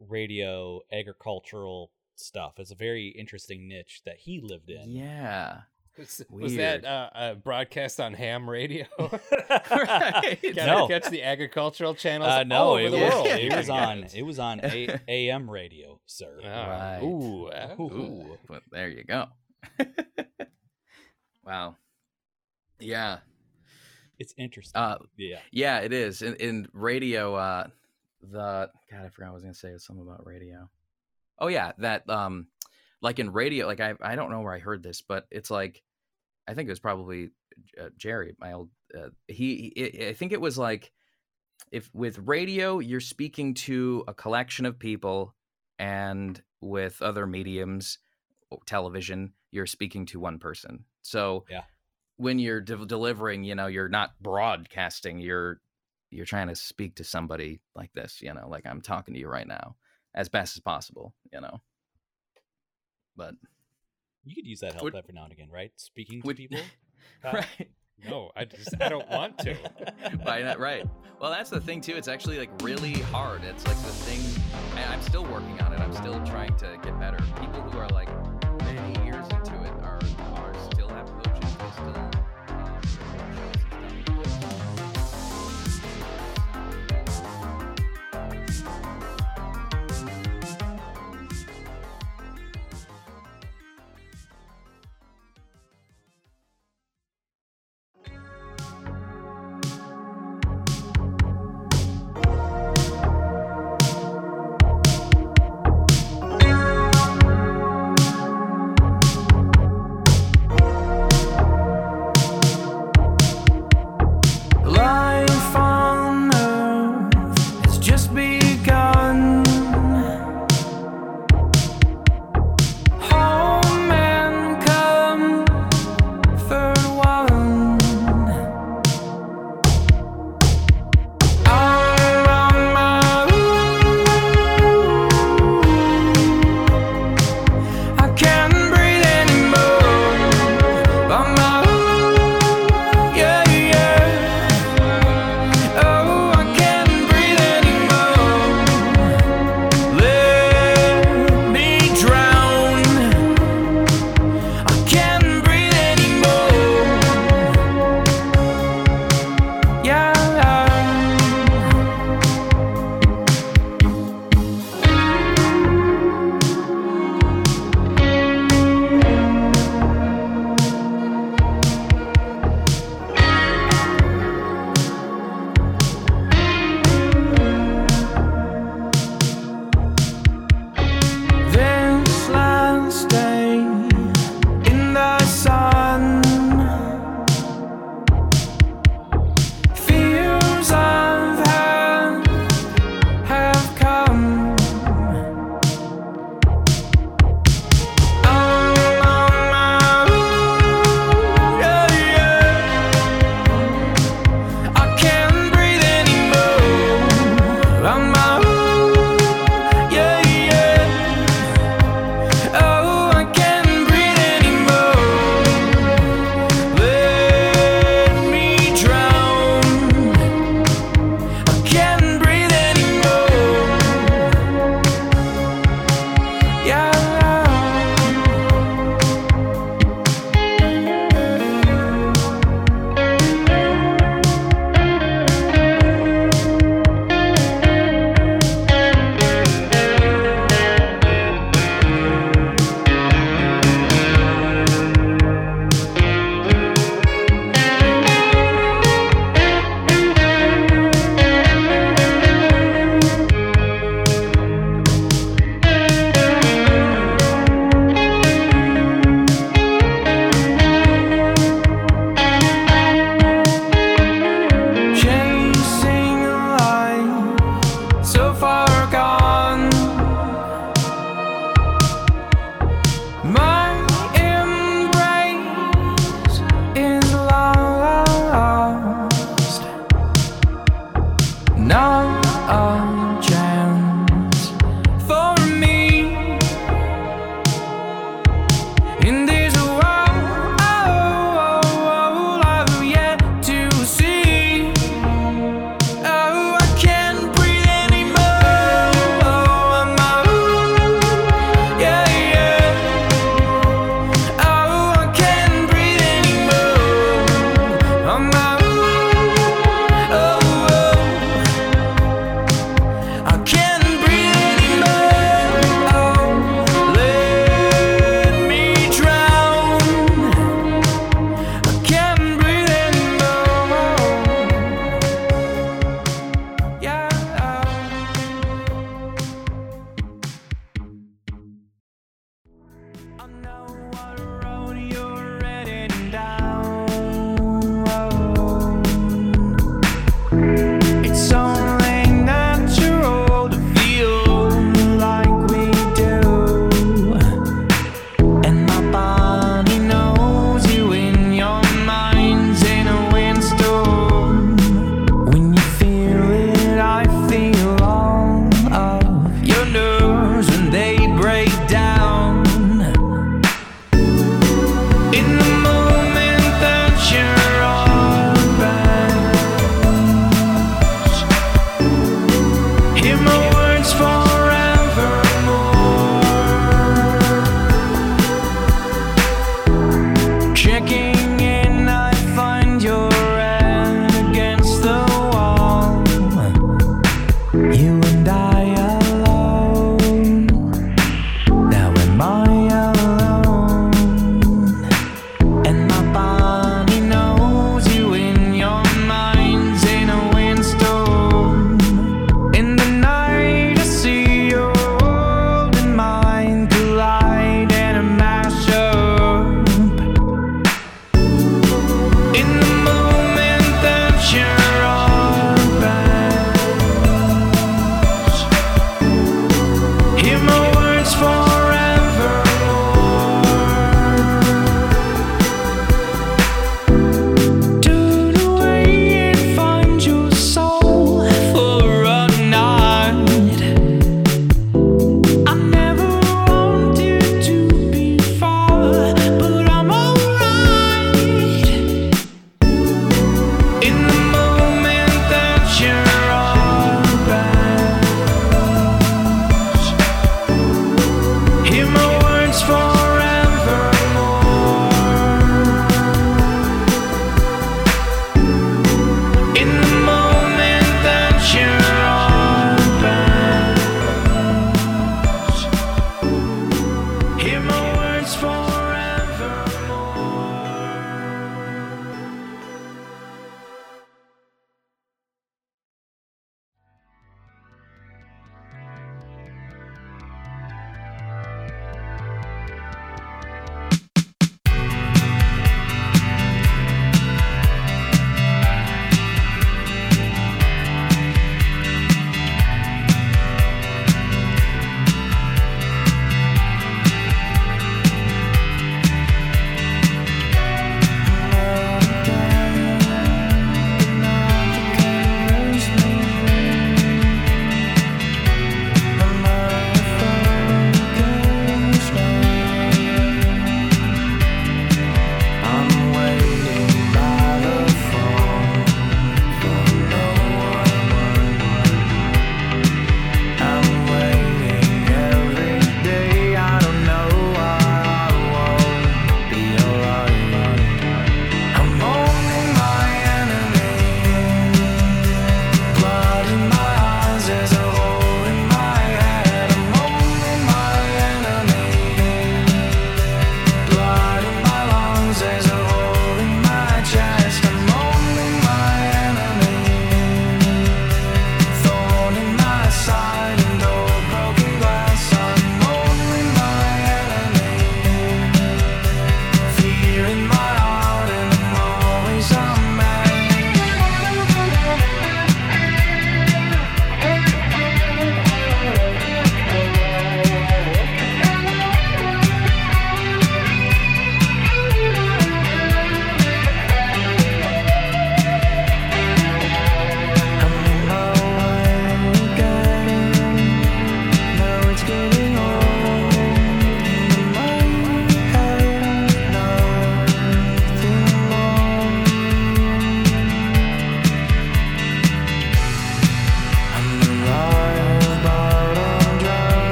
radio agricultural stuff. It's a very interesting niche that he lived in. yeah. Was, was that uh, a broadcast on ham radio? right. No. I catch the agricultural channels Uh, all no, over it the was, world? it was on guys. it was on a- AM radio, sir. Ah, Right. Ooh, Ooh. ooh. But there you go. wow. Yeah. It's interesting. Uh, yeah. Yeah, it is. In, in radio, uh, the God, I forgot what I was gonna say. It was something about radio. Oh yeah, that um, like in radio, like I I don't know where I heard this, but it's like I think it was probably uh, Jerry, my old. Uh, he, he, I think it was like if with radio you're speaking to a collection of people, and with other mediums, television, you're speaking to one person. So Yeah. when you're de- delivering, you know, you're not broadcasting. You're you're trying to speak to somebody like this, you know, like I'm talking to you right now, as best as possible, you know. But You could use that help Would- every now and again, right? Speaking to Would- people. Kiel? right. No, I just I don't want to. Why not? Right. Well, that's the thing too. It's actually like really hard. It's like the thing. I, I'm still working on it. I'm still trying to get better. People who are like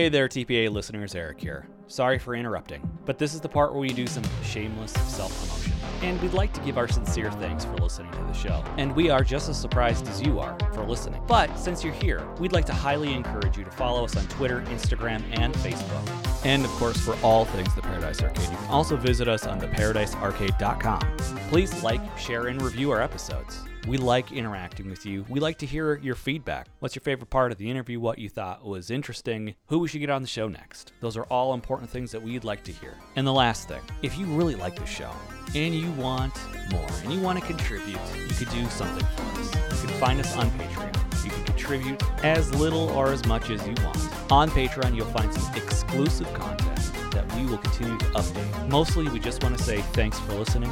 Hey there, TPA listeners, Eric here. Sorry for interrupting, but this is the part where we do some shameless self promotion. And we'd like to give our sincere thanks for listening to the show. And we are just as surprised as you are for listening. But since you're here, we'd like to highly encourage you to follow us on Twitter, Instagram, and Facebook. And of course, for all things The Paradise Arcade, you can also visit us on theparadisearcade.com. Please like, share, and review our episodes. We like interacting with you. We like to hear your feedback. What's your favorite part of the interview? What you thought was interesting? Who we should get on the show next? Those are all important things that we'd like to hear. And the last thing, if you really like the show and you want more and you want to contribute, you could do something for us. You can find us on Patreon. You can contribute as little or as much as you want. On Patreon, you'll find some exclusive content that we will continue to update. Mostly, we just want to say thanks for listening.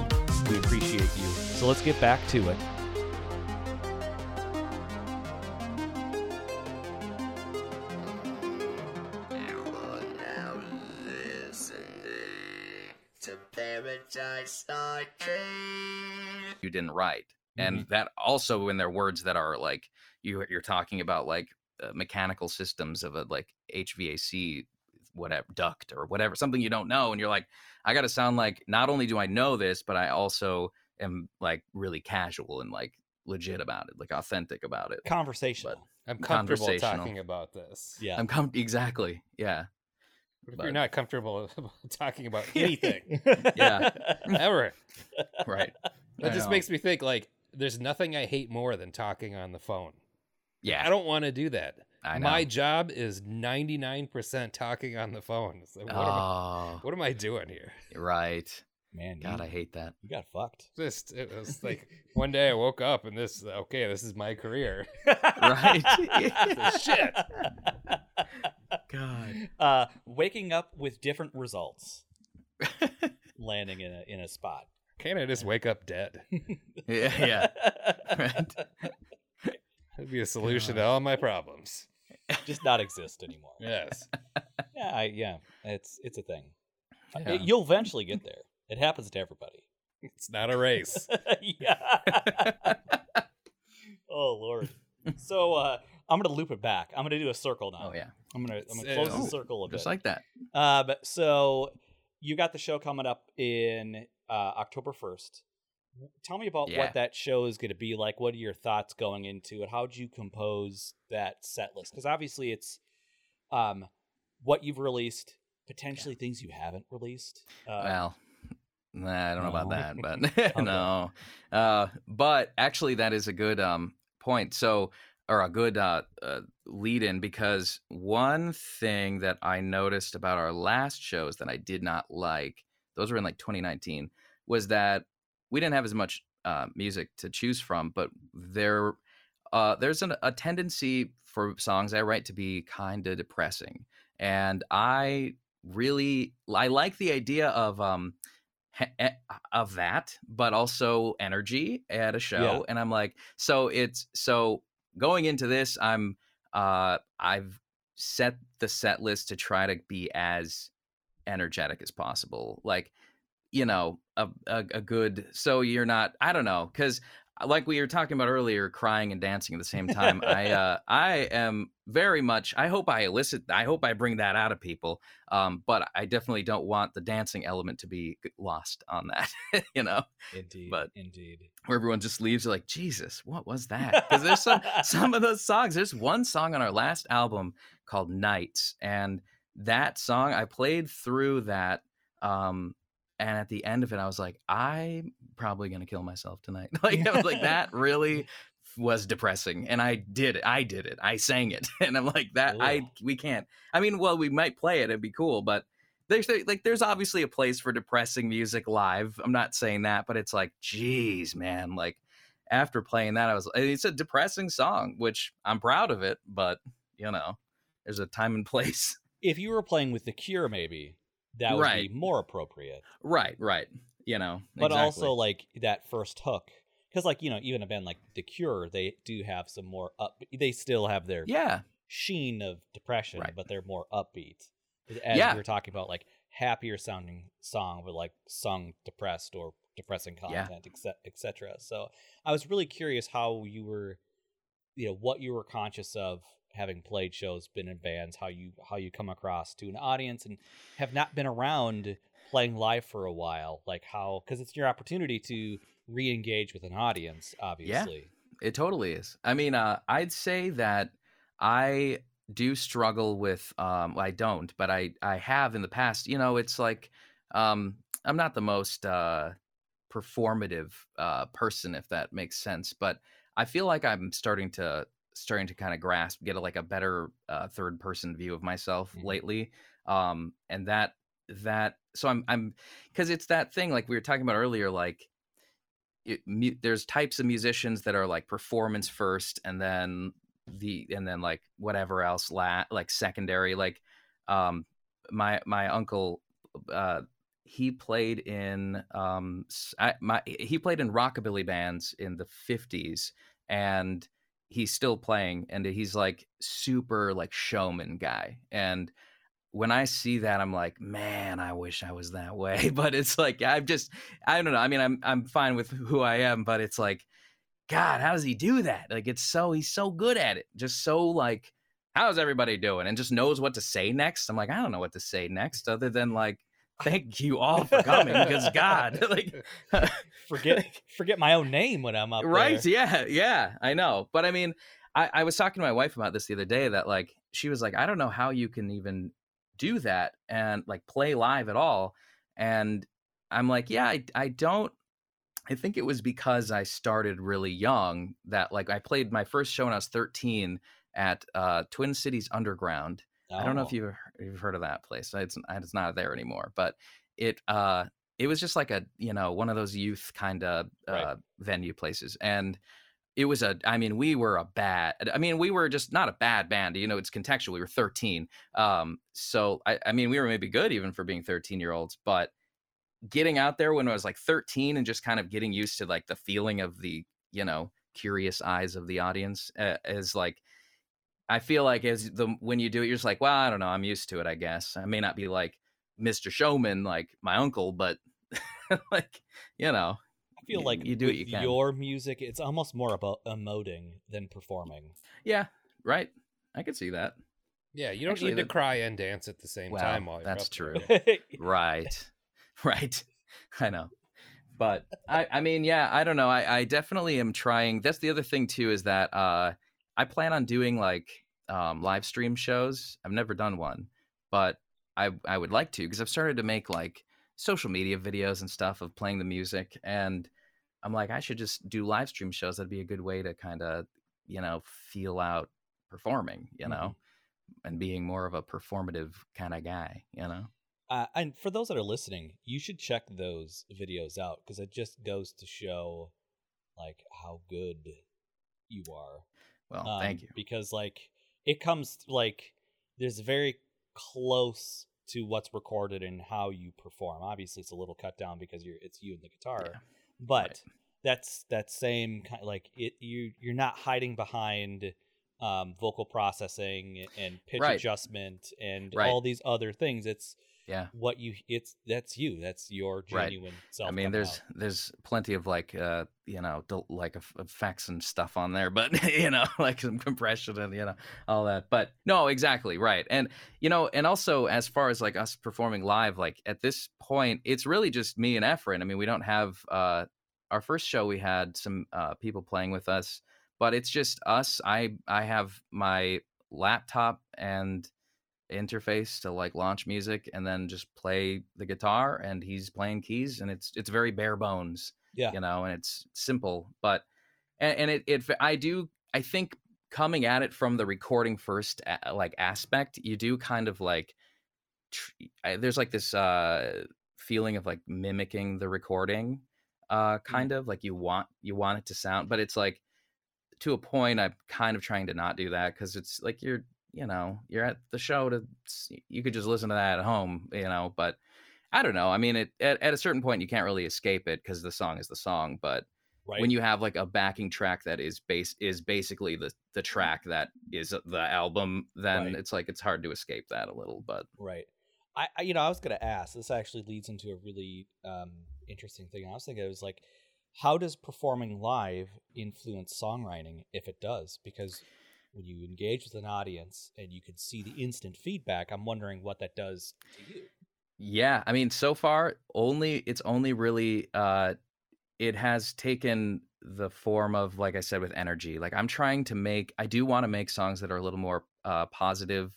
We appreciate you. So let's get back to it. To Paradise Arcade. you didn't write and that also when in their words that are like you you're talking about like uh, mechanical systems of a like HVAC whatever duct or whatever something you don't know and you're like I got to sound like not only do I know this but I also am like really casual and like legit about it like authentic about it Conversational. But I'm comfortable Conversational. talking about this. yeah. I'm com- exactly yeah If But- you're not comfortable talking about anything Yeah. ever? right That I just know. makes me think like there's nothing I hate more than talking on the phone. yeah I don't want to do that. My job is 99% talking on the phone. So what, am I, oh what am I doing here? right Man, god you, I hate that you got fucked. Just it was like one day I woke up and this okay, this is my career. right Shit. god Uh, waking up with different results, landing in a in a spot. Can't I just wake up dead? yeah yeah right That'd be a solution to all my problems. Just not exist anymore. Yes. Yeah, I, yeah, it's it's a thing. Yeah. You'll eventually get there. It happens to everybody. It's not a race. yeah. oh lord. So uh, I'm gonna loop it back. I'm gonna do a circle now. oh yeah I'm gonna I'm gonna close oh, the circle a bit. just like that Uh, but so you got the show coming up in uh, October 1st. Tell me about Yeah. what that show is going to be like. What are your thoughts going into it? How'd you compose that set list? Because obviously it's um, what you've released, potentially things you haven't released. Uh, well nah, i don't know about that but no. Uh but actually that is a good um point so or a good uh, uh lead in because one thing that i noticed about our last shows that i did not like those were in like 2019 was that we didn't have as much uh, music to choose from but there uh there's an, a tendency for songs i write to be kind of depressing and i really i like the idea of um of that but also energy at a show and i'm like so it's so going into this, I'm uh I've set the set list to try to be as energetic as possible. Like, you know, a a, a good so you're not I don't know cuz like we were talking about earlier crying and dancing at the same time. I uh I am very much I hope I elicit I hope I bring that out of people. Um but I definitely don't want the dancing element to be lost on that, you know. Indeed. But- indeed. Where everyone just leaves like, "Jesus, what was that?" Cuz there's some some of those songs. There's one song on our last album called Nights and that song I played through that um and at the end of it I was like I'm probably going to kill myself tonight. like I was like that really was depressing and I did it. I did it. I sang it. And I'm like that Ooh. I we can't. I mean, well we might play it. It'd be cool, but there's like there's obviously a place for depressing music live. I'm not saying that, but it's like, geez, man, like after playing that, I was it's a depressing song, which I'm proud of it, but you know, there's a time and place. If you were playing with the Cure, maybe that would Right. be more appropriate. right, right. You know, But exactly. also like that first hook, because like you know, even a band like the Cure, they do have some more up. They still have their yeah, sheen of depression, Right. but they're more upbeat. As Yeah. we were talking about, like happier sounding song, but like sung depressed or depressing Yeah. content, etc. etc. So I was really curious how you were, you know, what you were conscious of having played shows, been in bands, how you how you come across to an audience, and have not been around playing live for a while. Like how because it's your opportunity to re-engage with an audience, obviously. It totally is. I mean, uh, I'd say that I do struggle with. Um, well, I don't, but I I have in the past. You know, it's like um, I'm not the most uh, performative uh, person, if that makes sense. But I feel like I'm starting to starting to kind of grasp, get a, like a better uh, third person view of myself Mhm. lately. Um, and that that so I'm I'm because it's that thing like we were talking about earlier, like it, mu- there's types of musicians that are like performance first and then the and then like whatever else la- like secondary like um my my uncle uh he played in um I, my he played in rockabilly bands in the 50s and he's still playing and he's like super like showman guy and when I see that, I'm like, man, I wish I was that way. But it's like I'm just, I don't know. I mean, I'm I'm fine with who I am, but it's like, God, how does he do that? Like, it's so he's so good at it. Just so like, how's everybody doing? And just knows what to say next. I'm like, I don't know what to say next, other than like, thank you all for coming because God, like, Forget forget my own name when I'm up right? there. Yeah, yeah, I know. But I mean, I, I was talking to my wife about this the other day. That like, she was like, I don't know how you can even do that and like play live at all. And I'm like, yeah, I, I don't. I think it was because I started really young that like I played my first show when I was 13 at uh, Twin Cities Underground. I don't know if Oh. you've you've heard of that place. It's it's not there anymore, but it uh it was just like a you know one of those youth kind of uh, Right. venue places, and it was a. I mean, we were a bad. I mean, we were just not a bad band. You know, it's contextual. We were thirteen, um, so I, I mean, we were maybe good even for being thirteen year olds, but getting out there when I was like thirteen and just kind of getting used to like the feeling of the you know curious eyes of the audience uh, is like I feel like as the when you do it, you're just like, well, I don't know, I'm used to it. I guess I may not be like Mr. Showman, like my uncle, but like you know, I feel y- like you do what you can. your music, it's almost more about emoting than performing. yeah, right. I could see that. Yeah, you don't Actually, need to that- cry and dance at the same Well, time while you're that's up true. Right, right. I know, but I, I mean, yeah, I don't know. I, I definitely am trying. That's the other thing too is that uh, I plan on doing like um, live stream shows. I've never done one, but I I would like to because I've started to make like social media videos and stuff of playing the music, and I'm like, I should just do live stream shows. That'd be a good way to kind of you know feel out performing, you know, and being more of a performative kind of guy, you know. Uh, and for those that are listening, you should check those videos out because it just goes to show like how good you are. Well, thank Um, you. Because like it comes like there's very close to what's recorded and how you perform. Obviously, it's a little cut down because you're it's you and the guitar, Yeah. but that's that same kind of like it you you're not hiding behind um vocal processing and pitch Right. adjustment and Right. all these other things it's Yeah. what you it's that's you that's your Right. genuine self I mean, there's out. there's plenty of like uh you know del- like eff- effects and stuff on there, but you know like some compression and you know all that. But no, exactly right. And you know, and also as far as like us performing live, like at this point, it's really just me and Efren. I mean, we don't have uh our first show. We had some uh people playing with us, but it's just us. I I have my laptop and interface to like launch music and then just play the guitar and he's playing keys and it's it's very bare bones Yeah. you know and it's simple but and, and it, it i do i think coming at it from the recording first like aspect you do kind of like tr- I, there's like this uh feeling of like mimicking the recording uh kind of like you want you want it to sound but it's like to a point i'm kind of trying to not do that because it's like you're you know you're at the show to you could just listen to that at home you know but i don't know i mean it at, at a certain point you can't really escape it because the song is the song but right when you have like a backing track that is base is basically the the track that is the album then Right. it's like it's hard to escape that a little but Right. I, I you know, I was gonna ask. This actually leads into a really um, interesting thing. I was thinking, it was like, how does performing live influence songwriting? If it does, because when you engage with an audience and you can see the instant feedback, I'm wondering what that does to you. Yeah, I mean, so far only it's only really uh it has taken the form of like I said with energy. Like I'm trying to make I do want to make songs that are a little more uh positive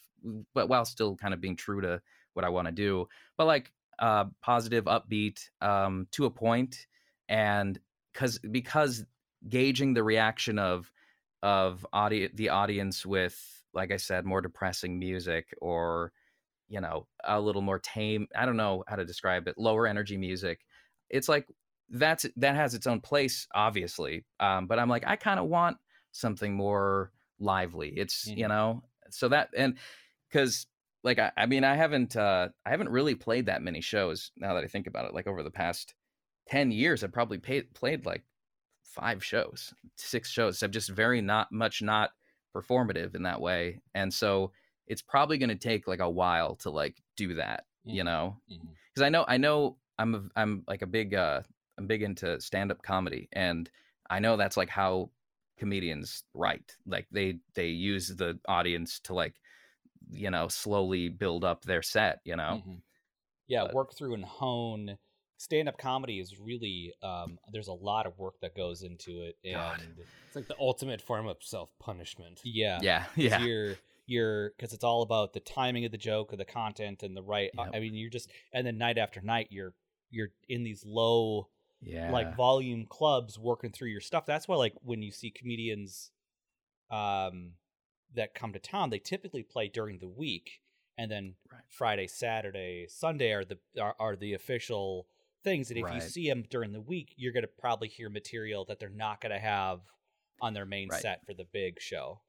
but while still kind of being true to what I want to do. But like uh positive, upbeat um to a point and cuz because gauging the reaction of of audi- the audience with like I said more depressing music or you know a little more tame i don't know how to describe it lower energy music. It's like that's that has its own place obviously um but i'm like i kind of want something more lively. It's you Mhm. know so that and because like I, I mean i haven't uh i haven't really played that many shows now that i think about it. Like over the past 10 years i've probably paid, played like five shows six shows I'm just very not much not performative in that way and so it's probably going to take like a while to like do that you Mhm. know because i know i know i'm a, i'm like a big uh i'm big into stand-up comedy and i know that's like how comedians write like they they use the audience to like you know slowly build up their set you know Mhm. Yeah, But- work through and hone. Stand up comedy is really um, there's a lot of work that goes into it, God. It's like the ultimate form of self punishment. yeah, yeah 'cause yeah you're you're because it's all about the timing of the joke or the content and the right I- Yep. i mean you're just and then night after night you're you're in these low yeah like volume clubs working through your stuff that's why like when you see comedians um that come to town they typically play during the week and then Right. friday saturday sunday are the are, are the official things and if you see them during the week you're going to probably hear material that they're not going to have on their main Right. set for the big show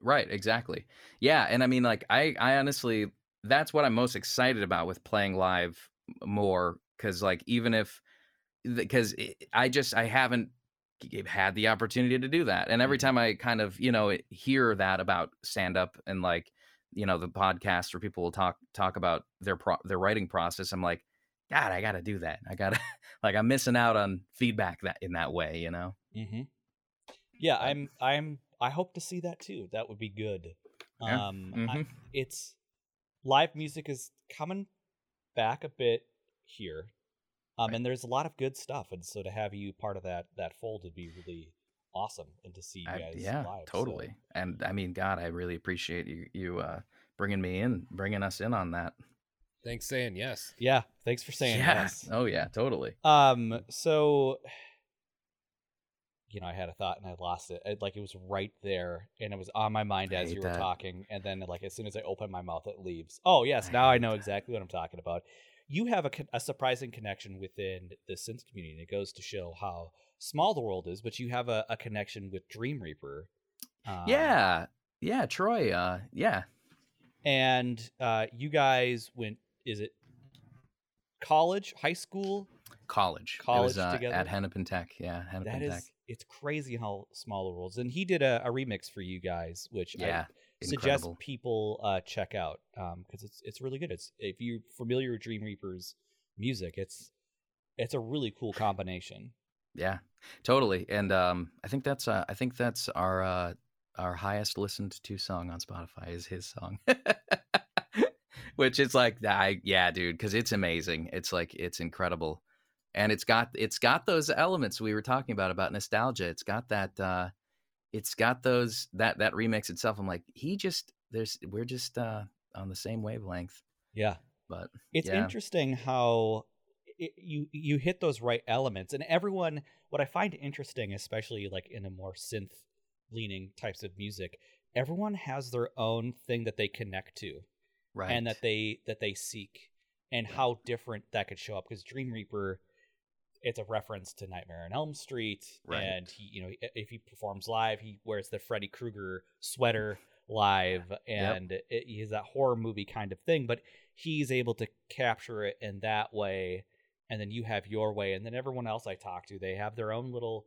Right, exactly. Yeah, and I mean like I I honestly that's what I'm most excited about with playing live more cuz like even if because I just I haven't had the opportunity to do that. And every Mhm. time I kind of, you know, hear that about stand up and like, you know, the podcast where people will talk talk about their pro- their writing process, I'm like, god, I got to do that. I got to like I'm missing out on feedback that in that way, you know. Mm-hmm. Yeah, I'm. I'm. I hope to see that too. That would be good. Yeah. Um, I- Mhm. it's live music is coming back a bit here, um, Right. and there's a lot of good stuff. And so to have you part of that that fold would be really awesome, and to see you I- guys yeah, live. so- totally. And I mean, God, I really appreciate you you uh, bringing me in, bringing us in on that. Thanks saying yes. yeah, thanks for saying yeah. yes. Oh yeah, totally. Um, so you know, I had a thought and I lost it. it. Like it was right there, and it was on my mind I as you were that. talking, and then like as soon as I open my mouth, it leaves. Oh yes, I now I know that. exactly what I'm talking about. You have a, a surprising connection within the synth community. and It goes to show how small the world is, but you have a, a connection with Dream Reaper. Um, yeah, yeah, Troy. Uh, yeah, and uh, you guys went. Is it college, high school? college. College was, uh, together? at Hennepin Tech. Yeah, Hennepin That Tech. is, it's crazy how small the world is. And he did a, a remix for you guys, which Yeah, I suggest incredible. people uh, check out because it's it's really good. It's if you're familiar with Dream Reaper's music, it's it's a really cool combination. Yeah, totally. And um, I think that's uh, I think that's our uh, our highest listened to song on Spotify is his song, which is like I yeah, dude, because it's amazing. It's like it's incredible, and it's got it's got those elements we were talking about about nostalgia. It's got that uh, it's got those that that remix itself. I'm like he just there's we're just uh, on the same wavelength, Yeah, but it's Yeah. interesting how it, you you hit those right elements, and everyone. What I find interesting, especially like in a more synth leaning types of music, everyone has their own thing that they connect to. Right and that they that they seek and how different that could show up because dream reaper it's a reference to nightmare on elm street Right. and he you know if he performs live he wears the freddy krueger sweater live and it, he has that horror movie kind of thing but he's able to capture it in that way and then you have your way and then everyone else i talk to they have their own little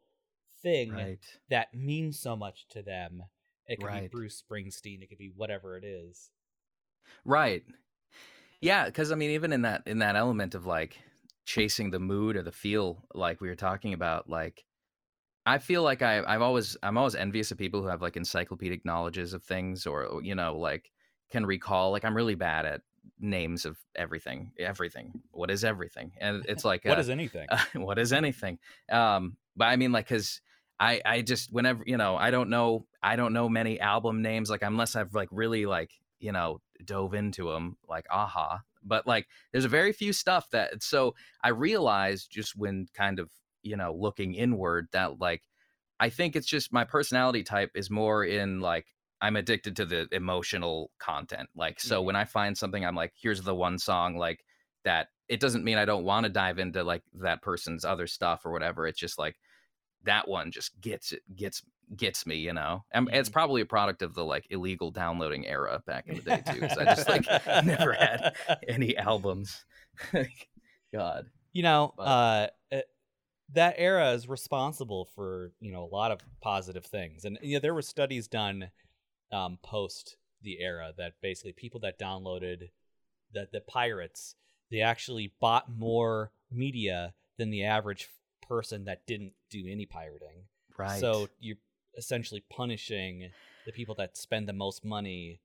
thing right. that means so much to them. It could be bruce springsteen it could be whatever it is Right. Yeah, because I mean, even in that in that element of like chasing the mood or the feel, like we were talking about, like I feel like I I've always I'm always envious of people who have like encyclopedic knowledges of things, or you know, like can recall. Like I'm really bad at names of everything. Everything. What is everything? And it's like what uh, is anything uh, what is anything um but i mean like because i i just whenever you know i don't know i don't know many album names like unless i've like really like you know dove into them like aha but like there's a very few stuff that so i realized just when kind of you know looking inward that like i think it's just my personality type is more in like i'm addicted to the emotional content like so Mhm. when i find something i'm like here's the one song like that it doesn't mean I don't want to dive into like that person's other stuff or whatever. It's just like that one just gets it gets gets me, you know. And it's Mhm. probably a product of the like illegal downloading era back in the day too. Because I just like never had any albums. God. you know But- uh uh, that era is responsible for you know a lot of positive things and yeah there were studies done um post the era that basically people that downloaded the the pirates they actually bought more media than the average person that didn't do any pirating Right. so you're essentially punishing the people that spend the most money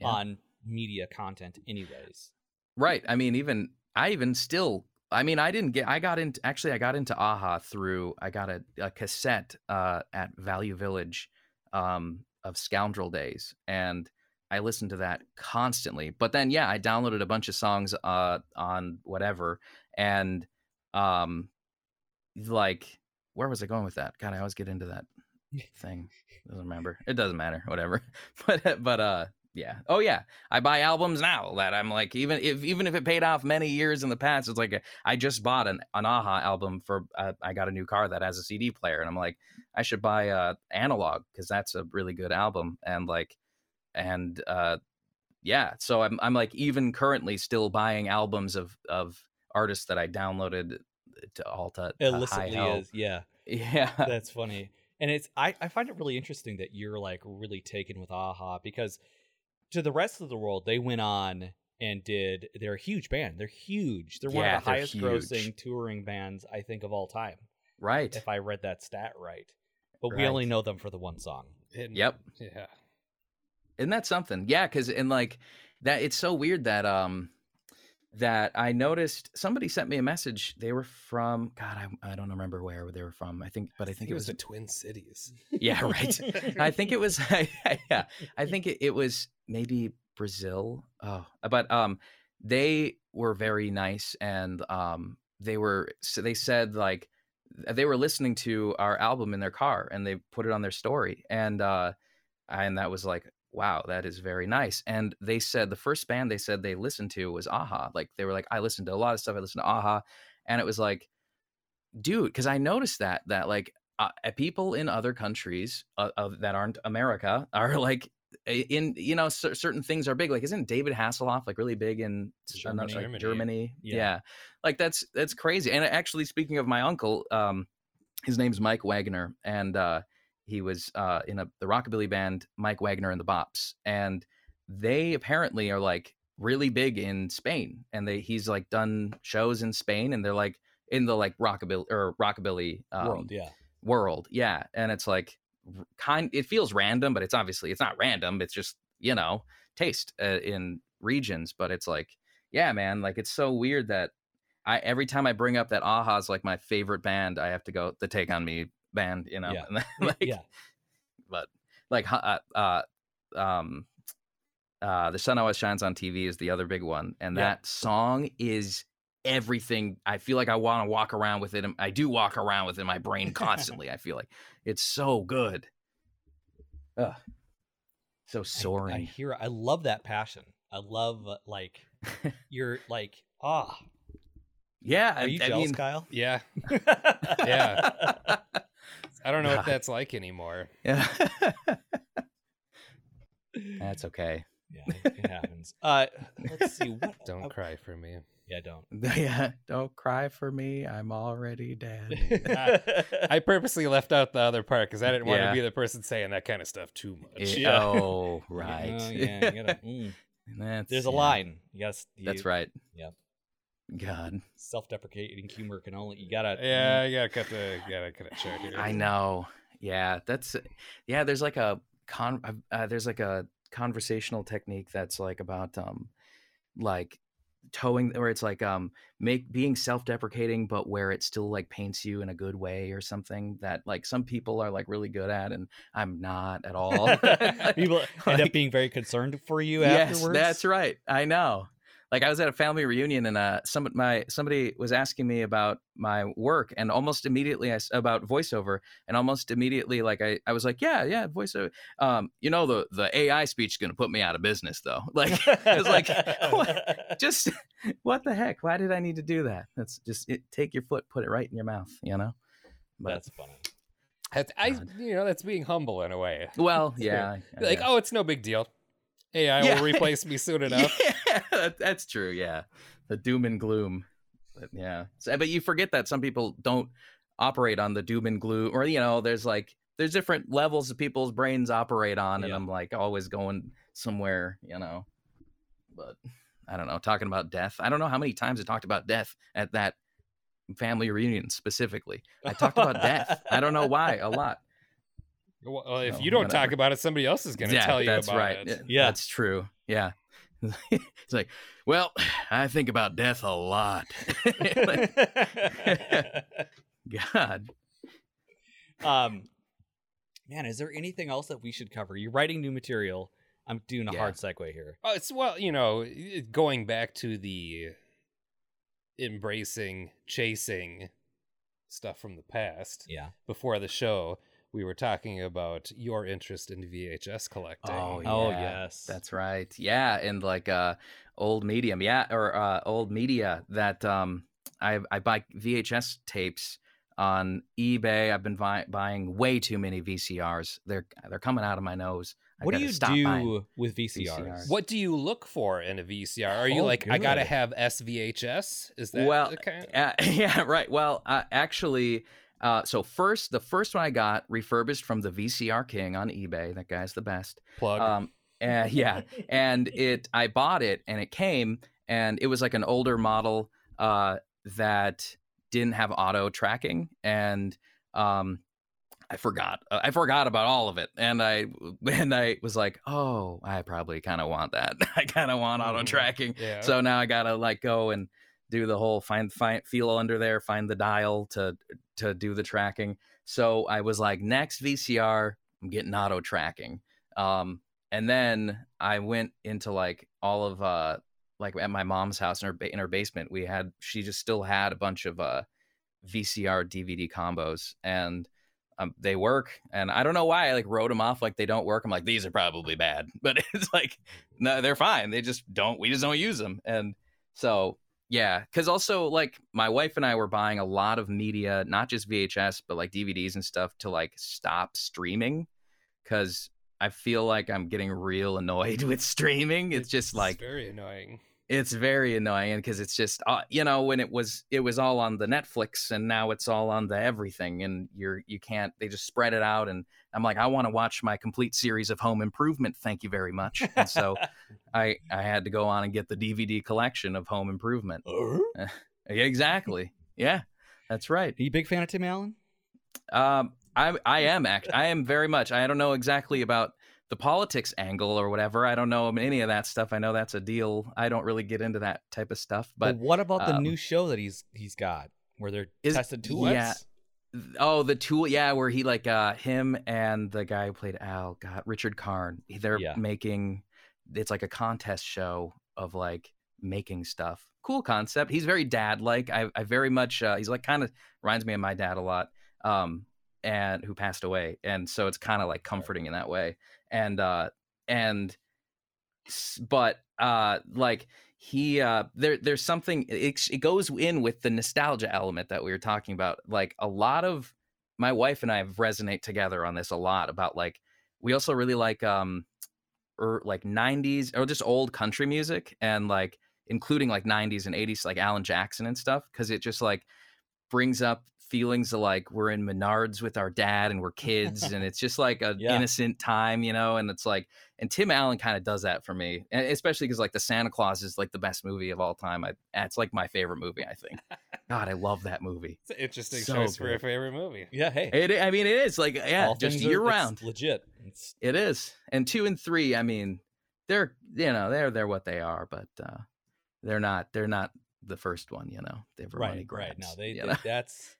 Yeah. on media content anyways Right. I mean, even I even still. I mean, I didn't get. I got into actually. I got into Aha through. I got a, a cassette uh, at Value Village um, of Scoundrel Days, and I listened to that constantly. But then, yeah, I downloaded a bunch of songs uh, on whatever, and um, like, where was I going with that? God, I always get into that thing. Doesn't remember. It doesn't matter. Whatever. But but uh, yeah. Oh yeah. I buy albums now that I'm like even if even if it paid off many years in the past, it's like a, I just bought an, an Aha album for uh, I got a new car that has a CD player, and I'm like I should buy uh Analogue because that's a really good album, and like and uh yeah, so I'm I'm like even currently still buying albums of of artists that I downloaded to all to, to illicitly hell. is yeah Yeah. That's funny. And it's I, I find it really interesting that you're like really taken with Aha because to the rest of the world they went on and did they're a huge band. They're huge. They're one of the highest huge. grossing touring bands I think of all time. right. If I read that stat right. But we only know them for the one song. And- Yep. Yeah. Isn't that something? Yeah, because and like that, it's so weird that um that I noticed somebody sent me a message. They were from God, I, I don't remember where they were from. I think, but I think it was the Twin Cities. yeah, right. I think it was yeah. I think it, it was maybe Brazil. Oh, but um, they were very nice, and um, they were so they said like they were listening to our album in their car, and they put it on their story, and uh, and that was like wow, that is very nice. And they said the first band they said they listened to was Aha. Like they were like, I listened to a lot of stuff. I listened to Aha, and it was like, dude, because I noticed that that like uh, uh, people in other countries uh, of, that aren't America are like in you know cer- certain things are big like isn't david hasselhoff like really big in Germany. like, Germany. germany Yeah. yeah. like that's that's crazy and actually speaking of my uncle um his name's mike wagner and uh he was uh in a the rockabilly band mike wagner and the bops and they apparently are like really big in spain and they he's like done shows in spain and they're like in the like rockabilly or rockabilly um, World, yeah. world yeah and it's like kind it feels random but it's obviously it's not random it's just you know taste uh, in regions but it's like yeah man like it's so weird that i every time i bring up that aha's like my favorite band i have to go the take on me band you know Yeah. Then, like yeah. but like uh, uh um uh the sun always shines on tv is the other big one and Yeah. that song is everything i feel like i want to walk around with it i do walk around with it in my brain constantly i feel like it's so good Ugh. so I- I, soaring hear I love that passion. I love uh, like you're like ah. yeah Are you I, I jealous, mean, Kiel? Yeah. yeah. I don't know what that's like anymore. yeah that's okay Yeah, it, it happens. Uh, let's see. What? Don't uh, cry for me. Yeah, don't. yeah don't cry for me i'm already dead I purposely left out the other part because I didn't want Yeah. to be the person saying that kind of stuff too much. Eh, Yeah. oh right yeah, you gotta, mm. That's- There's a yeah, line. Yes, that's right Yep. God Self-deprecating humor can only you gotta. Yeah, you gotta cut the you gotta cut it short here. I know. Yeah, that's yeah. There's like a con. Uh, there's like a conversational technique that's like about um, like towing, where it's like um, make being self-deprecating, but where it still like paints you in a good way or something that like some people are like really good at, and I'm not at all. People end up being very concerned for you yes, afterwards. that's right. I know. Like I was at a family reunion and uh, some my somebody was asking me about my work and almost immediately I about voiceover and almost immediately like I, I was like yeah yeah voiceover um you know the the AI speech is gonna put me out of business though like I was like what? just what the heck why did I need to do that that's just it, take your foot put it right in your mouth you know but That's funny. That's- I, you know, that's being humble in a way. well yeah Like, oh, it's no big deal. AI Yeah. will replace me soon enough. Yeah, that- that's true. Yeah, the doom and gloom. But yeah, so, but you forget that some people don't operate on the doom and gloom, or you know, there's like there's different levels of people's brains operate on, and Yeah. I'm like always going somewhere, you know. But I don't know, talking about death. I don't know how many times I talked about death at that family reunion specifically. I talked about death. I don't know why. A lot. Well, if No, you don't whatever. talk about it, somebody else is going to yeah, tell you that's about right. it. Yeah. that's true. Yeah, it's like, well, I think about death a lot. God, um, man, is there anything else that we should cover? You're writing new material. I'm doing a Yeah. hard segue here. Oh, it's well, you know, going back to the embracing, chasing stuff from the past. Yeah. Before the show, we were talking about your interest in VHS collecting. Oh, Oh, yes. that's right. Yeah, and like uh, old medium, yeah, or uh, old media that um, I I buy VHS tapes on eBay. I've been buy- buying way too many VCRs. They're they're coming out of my nose. I What do you stop do with VCRs? VCRs. What do you look for in a VCR? Are you Oh, like, I gotta have SVHS? Is that well the kind? uh, yeah right well uh, actually uh, so first the first one i got refurbished from the vcr king on ebay that guy's the best plug? um and yeah and it i bought it and it came and it was like an older model uh that didn't have auto tracking and um I forgot. Uh, I forgot about all of it, and I and I was like, "Oh, I probably kind of want that. I kind of want auto Mhm. tracking." yeah. So now I gotta like go and do the whole find find feel under there, find the dial to to do the tracking. So I was like, next VCR, I'm getting auto tracking. Um, and then I went into like all of uh like at my mom's house in her in her basement, we had she just still had a bunch of uh VCR DVD combos and. Um, they work, and I don't know why I like wrote them off like they don't work. I'm like these are probably bad, but it's like no, they're fine. They just don't. We just don't use them, and so yeah. Because also like my wife and I were buying a lot of media, not just VHS, but like DVDs and stuff to like stop streaming, because I feel like I'm getting real annoyed with streaming. It's just like very annoying. It's very annoying because it's just uh, you know when it was it was all on the Netflix and now it's all on the everything and you're you can't they just spread it out and I'm like I want to watch my complete series of Home Improvement. Thank you very much. And so I I had to go on and get the DVD collection of Home Improvement. Are Exactly. Yeah, that's right. are you a big fan of Tim Allen? Um, I I am act I am very much. I don't know exactly about the politics angle or whatever. I don't know any of that stuff. I know that's a deal. I don't really get into that type of stuff. But what about the um, new show that he's he's got where they're Is- testing tools? yeah. oh, the tool, yeah, where he like uh him and the guy who played Al, God, Richard Karn. They're Yeah. making it's like a contest show of like making stuff. Cool concept. He's very dad like. I I very much uh, he's like kind of reminds me of my dad a lot. Um and who passed away. And so it's kind of like comforting in that way. And uh and but uh like he uh there there's something it, it goes in with the nostalgia element that we were talking about like a lot of my wife and I resonate together on this a lot about like we also really like um or like 90s or just old country music and like including like 90s and 80s like Alan Jackson and stuff cuz it just like brings up feelings of like we're in Menards with our dad and we're kids and it's just like an Yeah. innocent time, you know, and it's like and Tim Allen kind of does that for me, and especially because like the Santa Claus is like the best movie of all time. I, it's like my favorite movie. I think. God, I love that movie. It's an interesting So choice for a favorite movie. Yeah, hey. It, I mean, it is like yeah, all just things are- year it's round. legit. It's It is, and two and three. I mean, they're you know they're they're what they are, but uh, they're not they're not the first one. You know, they were money right, grabs. right. No, they, they- that's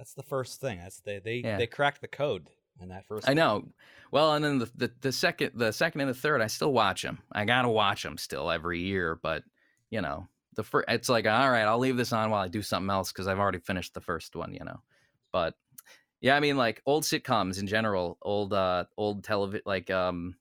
that's the first thing. That's they they Yeah. they cracked the code in that first. I one. know. Well, and then the, the the second the second and the third, I still watch them. I gotta watch them still every year, but you know, the first it's like all right, I'll leave this on while I do something else because I've already finished the first one, you know. But yeah, I mean, like old sitcoms in general, old uh old television, like um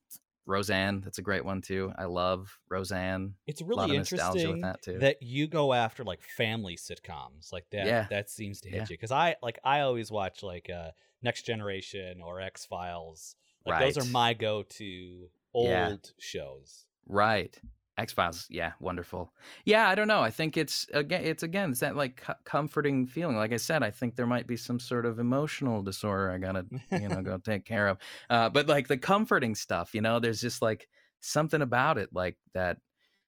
Roseanne. That's a great one too. I love Roseanne. It's really of nostalgia with interesting that too. that you go after like family sitcoms like that. Yeah. That seems to hit Yeah. you because I like I always watch like uh Next Generation or X Files. Like those are my go-to old Yeah. shows. Right. X Files, yeah, wonderful. Yeah, I don't know. I think it's again, it's again, it's that like co- comforting feeling. Like I said, I think there might be some sort of emotional disorder I gotta, you know, go take care of. Uh, but like the comforting stuff, you know, there's just like something about it, like that,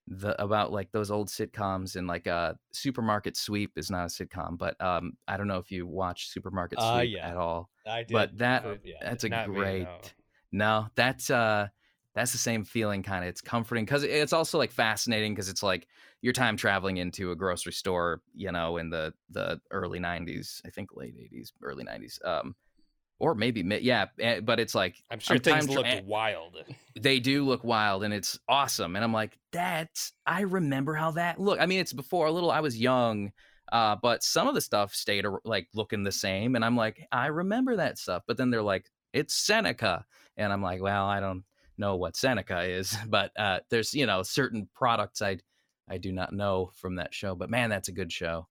the about like those old sitcoms and like uh, Supermarket Sweep is not a sitcom, but um, I don't know if you watch Supermarket Uh, Sweep yeah. at all. I did, But that for- yeah. that's a Not me, great. no. No, that's uh that's the same feeling kind of. It's comforting cuz it's also like fascinating cuz it's like you're time traveling into a grocery store, you know, in the the early 90s, I think late 80s, early 90s. Um or maybe mid, yeah, eh, but it's like I'm sure time things looked eh, wild. they do look wild and it's awesome and i'm like that's i remember how that look i mean it's before a little i was young uh, but some of the stuff stayed like looking the same and i'm like i remember that stuff but then they're like it's seneca and i'm like well i don't know what seneca is but uh, there's you know certain products i i do not know from that show but man that's a good show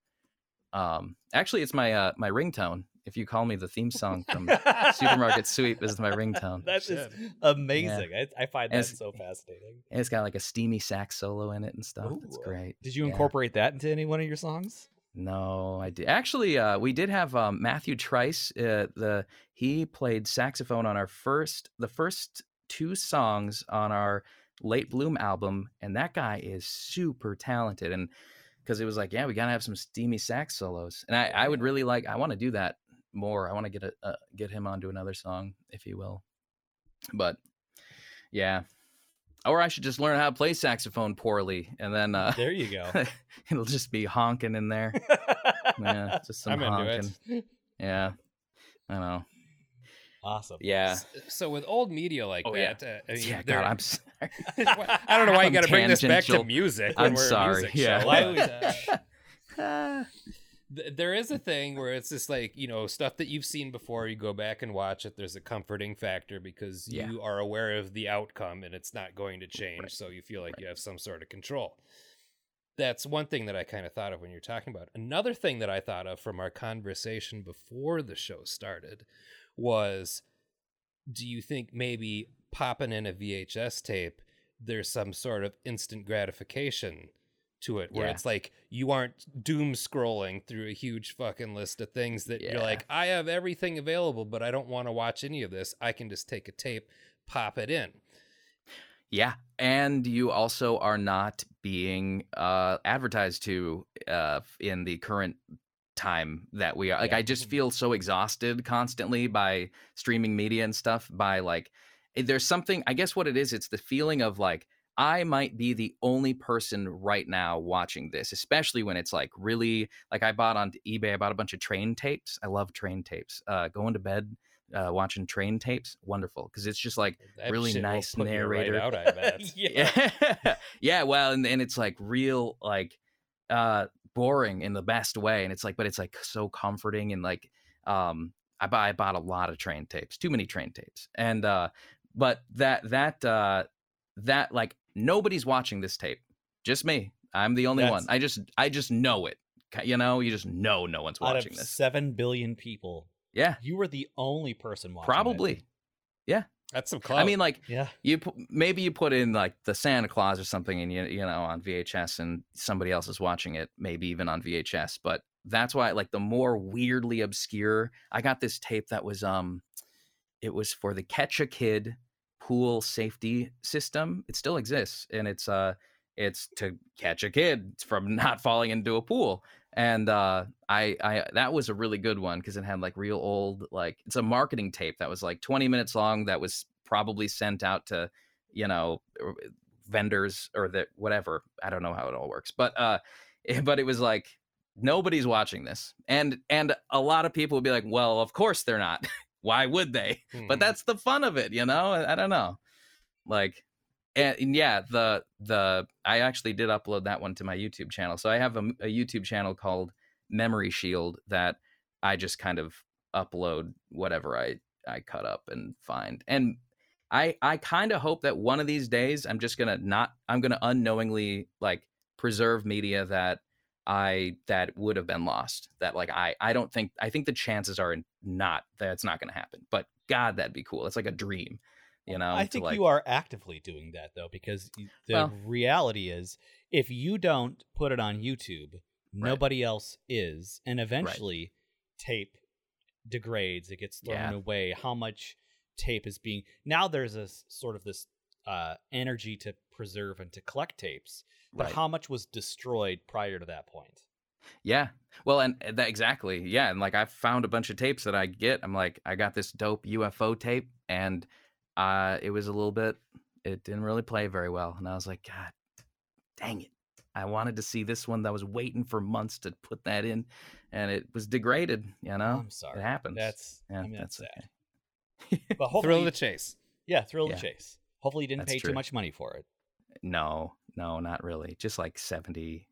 um actually it's my uh my ringtone if you call me the theme song from supermarket sweep is my ringtone That's just Shit. amazing. I, I find And that so fascinating. And it's got like a steamy sax solo in it and stuff. It's great. Did you Yeah. incorporate that into any one of your songs? No, I did. Actually, uh, we did have um, Matthew Trice. Uh, the he played saxophone on our first, the first two songs on our Late Bloom album, and that guy is super talented. And because it was like, yeah, we gotta have some steamy sax solos, and I, I would really like. I want to do that more. I want to get a uh, get him onto another song, if he will. But yeah, or I should just learn how to play saxophone poorly, and then uh, There you go. it'll just be honking in there. Yeah, just some I'm honking. Yeah, I know. Awesome. Yeah. S- So with old media like Oh, yeah. that, uh, I mean, Yeah, God, I'm sorry. I don't know why you I'm got to bring this back to music. When I'm we're sorry, A music yeah. show, Why but, we- uh, th- there is a thing where it's just like you know stuff that you've seen before. You go back and watch it. There's a comforting factor because Yeah. you are aware of the outcome and it's not going to change. Right. So you feel like Right. you have some sort of control. That's one thing that I kind of thought of when you're talking about. it. Another thing that I thought of from our conversation before the show started was do you think maybe popping in a VHS tape, there's some sort of instant gratification to it where Yeah. it's like you aren't doom scrolling through a huge fucking list of things that Yeah. you're like, I have everything available, but I don't want to watch any of this. I can just take a tape, pop it in. Yeah, and you also are not being uh, advertised to uh, in the current time that we are. Like, Yeah. I just feel so exhausted constantly by streaming media and stuff. By like, eh, there's something. I guess what it is. It's the feeling of like I might be the only person right now watching this, especially when it's like really like I bought on eBay. I bought a bunch of train tapes. I love train tapes. Uh, going to bed. Uh, watching train tapes, wonderful because it's just like That Really nice you right narrator. out, yeah. yeah yeah well and, and it's like real like uh boring in the best way and it's like but it's like so comforting and like um i buy i bought a lot of train tapes too many train tapes and uh but that that uh that like nobody's watching this tape just me i'm the only one i just i just know it you know you just know no one's Out watching of this seven billion people, yeah you were the only person watching. it. probably That's some clout. i mean like Yeah. you maybe you put in like the Santa Claus or something, and you you know on VHS, and somebody else is watching it, maybe even on VHS. But that's why like the more weirdly obscure. I got this tape that was um, it was for the Catch a Kid pool safety system. It still exists, and it's uh, it's to catch a kid from not falling into a pool. And uh, I, I that was a really good one because it had like real old like it's a marketing tape that was like 20 minutes long that was probably sent out to you know er, vendors or that whatever i don't know how it all works but uh but it was like nobody's watching this and and a lot of people would be like well of course they're not. Why would they? But Mhm. that's the fun of it you know? I, I don't know. Like and, and yeah the the i actually did upload that one to my youtube channel. So i have a, a youtube channel called memory shield that i just kind of upload whatever i i cut up and find. And i i kind of hope that one of these days i'm just gonna not i'm gonna unknowingly like preserve media that i that would have been lost that like i i don't think i think the chances are not that's not gonna happen. But god that'd be cool. It's like a dream you know I think like- you are actively doing that though, because the Well- reality is, if you don't put it on YouTube, nobody else is, and eventually, tape degrades. It gets thrown Yeah. away. How much tape is being now? There's a sort of this uh, energy to preserve and to collect tapes, but Right. how much was destroyed prior to that point? Yeah. Well, and and that exactly. Yeah, and like I found a bunch of tapes that I get. I'm like, I got this dope UFO tape, and uh, it was a little bit. It didn't really play very well, and I was like, God, dang it! I wanted to see this one that was waiting for months to put that in, and it was degraded. You know, I'm sorry. it happens. That's yeah, I mean, that's, that's sad. okay. But Thrill hopefully, of the chase. yeah, thrill Yeah. the chase. Hopefully, you didn't That's pay true. too much money for it. No, no, not really. Just like seventy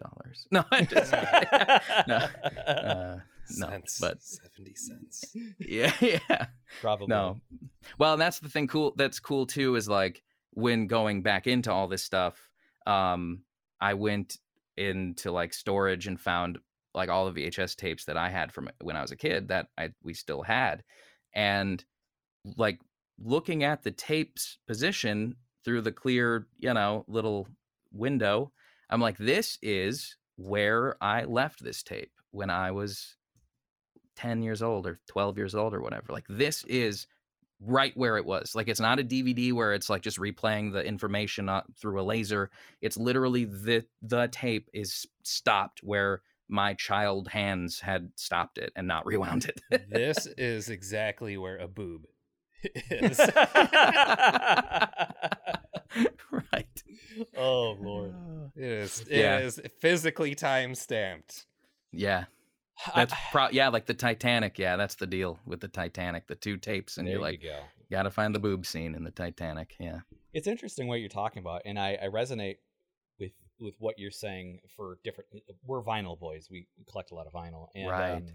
dollars. No, just no, uh, no. Cents. But 70 cents. yeah, yeah. Probably No. Well, and that's the thing cool that's cool too is like when going back into all this stuff, um, I went into like storage and found like all the VHS tapes that I had from when I was a kid that I we still had. And like looking at the tape's position through the clear, you know, little window, I'm like, this is where I left this tape when I was 10 years old or 12 years old or whatever. Like this is right where it was. Like it's not a DVD where it's like just replaying the information through a laser. It's literally the the tape is stopped where my child hands had stopped it and not rewound it. this is exactly where a boob is. right. oh lord. It is, it Yeah. is physically time stamped. Yeah. That's pro- yeah, like the Titanic. Yeah, that's the deal with the Titanic. The two tapes and there you're like you go. got to find the boob scene in the Titanic. Yeah. It's interesting what you're talking about, and I, I resonate with with what you're saying for different. Uh, uh, we're vinyl boys. We collect a lot of vinyl, and Right. um,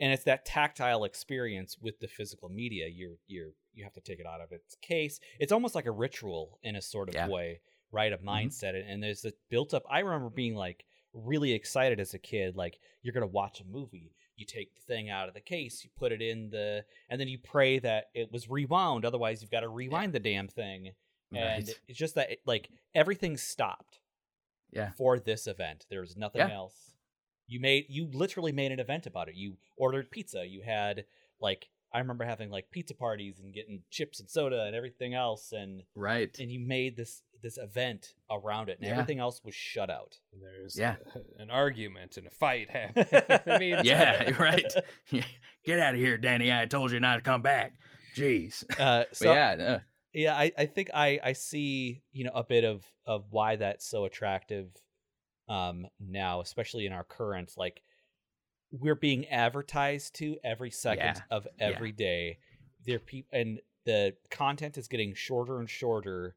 and it's that tactile experience with the physical media. You're you're you have to take it out of its case. It's almost like a ritual in a sort of Yeah. way, right? Of mm-hmm. mindset, and there's a built up. I remember being like really excited as a kid. Like you're gonna watch a movie. you take the thing out of the case, you put it in the, and then you pray that it was rewound. Otherwise, you've got to rewind the damn thing. And Right. it's just that, it, like, everything stopped Yeah. for this event. There was nothing Yeah. else. You made, you literally made an event about it. You ordered pizza. You had, like, I remember having, like, pizza parties and getting chips and soda and everything else. And, Right. and you made this, this event around it. And Yeah. everything else was shut out. And there's Yeah. a- an argument and a fight happening. I mean, Yeah, right. Get out of here, Danny. I told you not to come back. Jeez. Uh, But so, yeah, uh, yeah I, I think I, I see you know a bit of of why that's so attractive um now especially in our current like we're being advertised to every second Yeah. of Yeah. every day there people and the content is getting shorter and shorter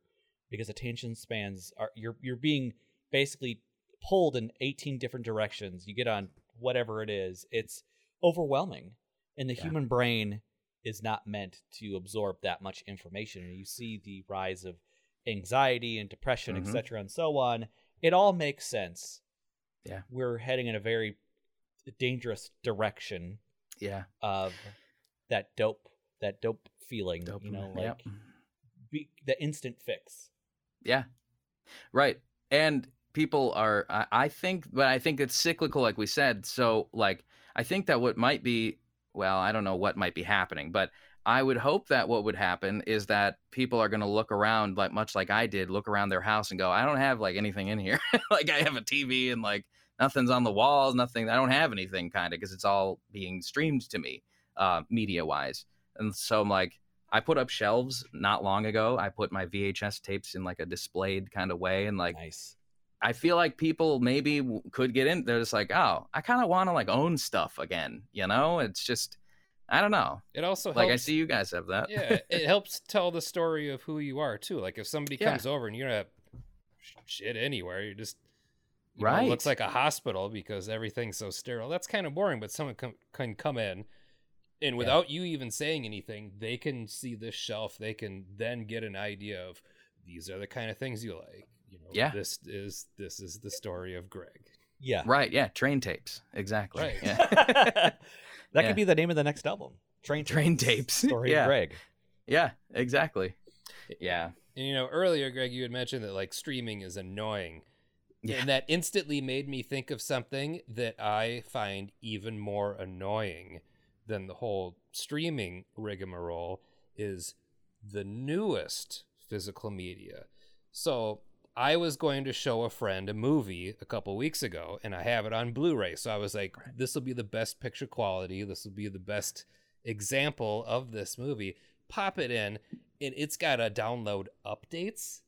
because attention spans are you're you're being basically pulled in 18 different directions you get on whatever it is it's overwhelming and the Yeah. human brain is not meant to absorb that much information and you see the rise of anxiety and depression Mhm. etc and so on it all makes sense Yeah. we're heading in a very dangerous direction yeah. of that dope that dope feeling you know like yep. be, the instant fix Yeah. Right. And people are I, I think but I think it's cyclical like we said. So like I think that what might be well, I don't know what might be happening, but I would hope that what would happen is that people are going to look around like much like I did, look around their house and go, I don't have like anything in here. like I have a TV and like nothing's on the walls, nothing. I don't have anything kind of because it's all being streamed to me uh media wise. And so I'm like I put up shelves not long ago. I put my VHS tapes in like a displayed kind of way, and like nice I feel like people maybe w- could get in. They're just like, oh, I kind of want to like own stuff again. You know, it's just I don't know. It also Like I see you guys have that. yeah, it helps tell the story of who you are too. Like if somebody Yeah. comes over and you don't have shit anywhere, you're just you know, Right. it looks like a hospital because everything's so sterile. That's kind of boring. But someone com- can come in, and without you even saying anything, they can see this shelf. They can then get an idea of these are the kind of things you like. You know, Yeah. This is this is the story of Greg. yeah right. Yeah. Train tapes. Exactly. Right. Yeah. that Yeah. could be the name of the next album train Train tapes. story Yeah. of greg yeah. Exactly. Yeah. And you know, earlier, Greg, you had mentioned that like streaming is annoying. Yeah. And that instantly made me think of something that I find even more annoying than the whole streaming rigmarole is the newest physical media. So I was going to show a friend a movie a couple weeks ago, and I have it on Blu-ray. So I was like, "This will be the best picture quality. This will be the best example of this movie." Pop it in, and it's got to download updates.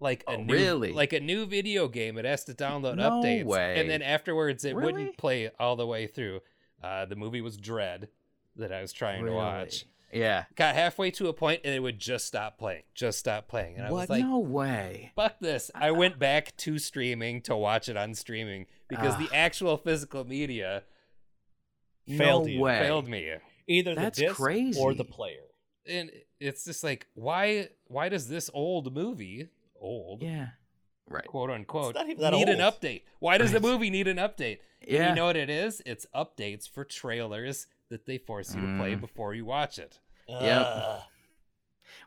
Like a Oh, new, really? like a new video game, it has to download No updates, way. and then afterwards, it Really? wouldn't play all the way through. Uh, the movie was Dread that I was trying to watch. Yeah. Got halfway to a point, and it would just stop playing, just stop playing, and I was like, no way. fuck this. I went back to streaming to watch it on streaming because the actual physical media Failed no you. way. failed me. either the That's crazy. or the player And it's just like, why why does this old movie, old, Yeah. Right. quote unquote, not even that need an update? Why does the movie need an update? And Yeah. you know what it is? It's updates for trailers that they force you to play Mm. before you watch it. Yep. Ugh.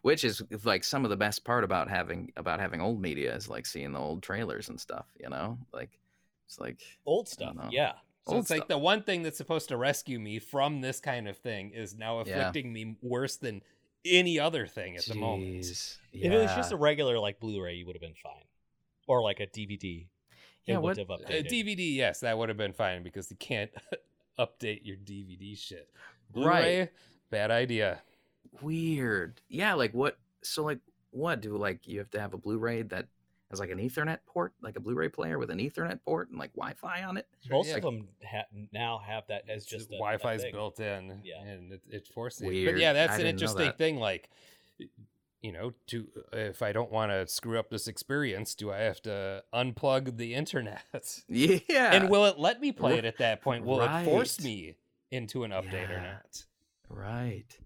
which is like some of the best part about having about having old media is like seeing the old trailers and stuff you know like it's like old stuff yeah So Old it's like the one thing that's supposed to rescue me from this kind of thing is now Yeah. afflicting me worse than any other thing at the moment. Jeez. if it was just a regular like blu-ray you would have been fine or like a dvd Yeah, it would what- have Uh, updated DVD, yes, that would have been fine because you can't update your DVD shit. Right. Blu-ray, bad idea. weird yeah like what so like what do like you have to have a blu-ray that has like an ethernet port like a blu-ray player with an ethernet port and like wi-fi on it most Yeah. of them ha- now have that as just a, a Wi-Fi's is built in, Yeah. and it, it forces it. But Weird. yeah, that's I an interesting that. thing. Like, you know, to if I don't want to screw up this experience, do I have to unplug the internet? yeah and will it let me play it at that point? Will it force me into an update or not? right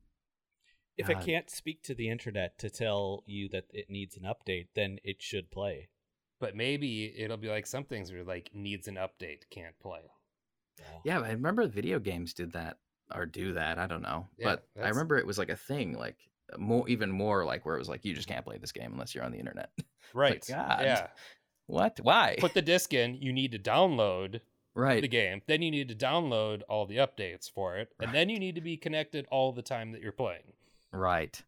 if God. it uh, can't speak to the internet to tell you that it needs an update then it should play But maybe it'll be like some things where like needs an update, can't play. Yeah, I remember video games did that or do that. I don't know, Yeah, but I remember it was like a thing, like more, even more like where it was like you just can't play this game unless you're on the internet. Right. God. Yeah. what? Why? Put the disc in. You need to download right. the game. Then you need to download all the updates for it, and then you need to be connected all the time that you're playing. Right.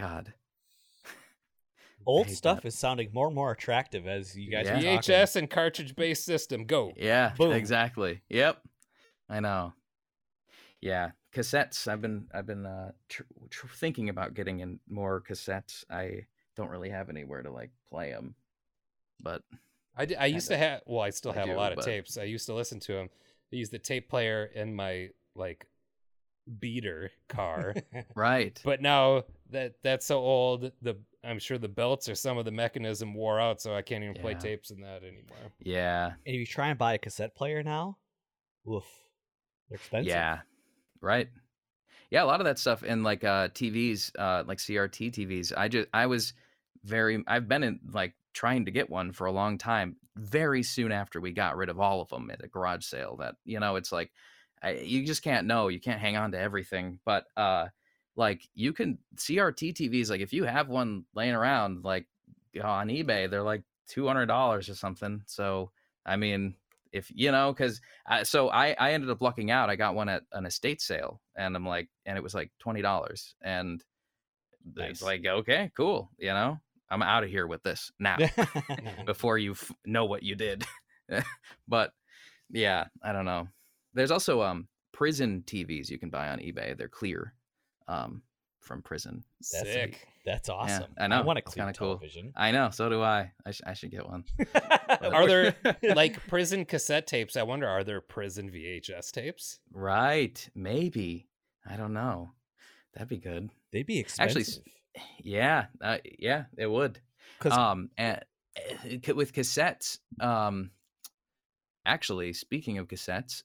God. Old stuff that. is sounding more and more attractive as you guys are Yeah. talking. VHS and cartridge based system. Go. Yeah. Boom. Exactly. Yep. I know. Yeah, cassettes. I've been I've been uh, tr- tr- thinking about getting in more cassettes. I don't really have anywhere to like play them, but I, d- I used to have. Well, I still I have a lot of but- tapes. I used to listen to them. I used the tape player in my like beater car. right. but now that that's so old, the I'm sure the belts or some of the mechanism wore out, so I can't even play tapes in that anymore. yeah. And if you try and buy a cassette player now, woof, they're expensive. Yeah. Right. Yeah, a lot of that stuff in like uh TVs, uh like CRT TVs. I just I was very I've been in like trying to get one for a long time. Very soon after we got rid of all of them at a garage sale that you know, it's like I, you just can't know, you can't hang on to everything, but uh like you can CRT TVs like if you have one laying around like on eBay, they're like $200 or something. So, I mean, if you know because I, so I, I ended up lucking out. I got one at an estate sale, and I'm like, and it was like twenty dollars, and Nice. it's like, okay, cool, you know, I'm out of here with this now before you f- know what you did. but yeah, I don't know. There's also um prison TVs you can buy on eBay. They're clear, um, from prison. That's Sick. That's awesome. I know, want a clear kinda cool. I know, so do I. I, sh- I should get one. Are there like prison cassette tapes? I wonder, are there prison VHS tapes? right? Maybe I don't know. That'd be good. They'd be Actually, expensive. s- Yeah, uh, yeah, it would. 'Cause- Um, and uh, with cassettes, um, actually, speaking of cassettes,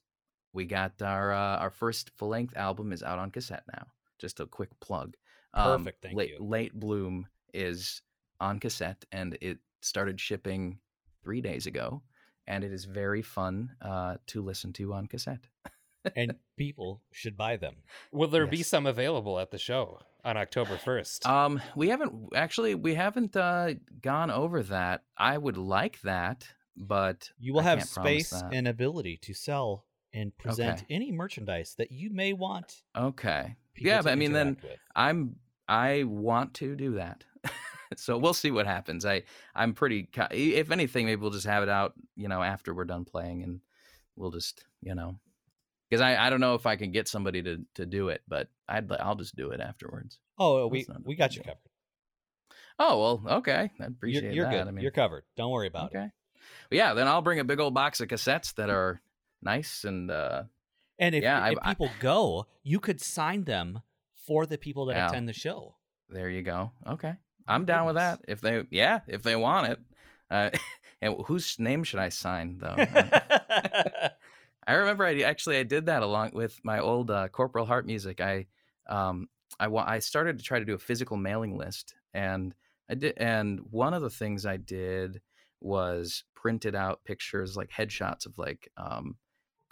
we got our uh, our first full length album is out on cassette now. Just a quick plug. Um, Perfect, thank late, you. Late Bloom is on cassette, and it started shipping three days ago, and it is very fun uh, to listen to on cassette. and people should buy them. Will there be some available at the show on October first? Um, we haven't actually we haven't uh, gone over that. I would like that, but You will I have can't space and ability to sell and present Okay. any merchandise that you may want. Okay. yeah, but I mean, then with. I'm I want to do that. so we'll see what happens. I I'm pretty. If anything, maybe we'll just have it out, you know, after we're done playing, and we'll just, you know, because I I don't know if I can get somebody to to do it, but I'd I'll just do it afterwards. Oh, we That's not we got you covered. Oh well, okay. I appreciate You're, you're that. good. I mean, you're covered. Don't worry about okay. it. But yeah, then I'll bring a big old box of cassettes that are nice and uh And if, Yeah, I- if I- people go, you could sign them for the people that Yeah. attend the show. There you go. Okay. I'm down with that. If they, yeah, if they want it. Uh, and whose name should I sign though? I remember I actually I did that along with my old uh, Corporal Heart music. I, um, I I started to try to do a physical mailing list, and I did. And one of the things I did was printed out pictures like headshots of like um,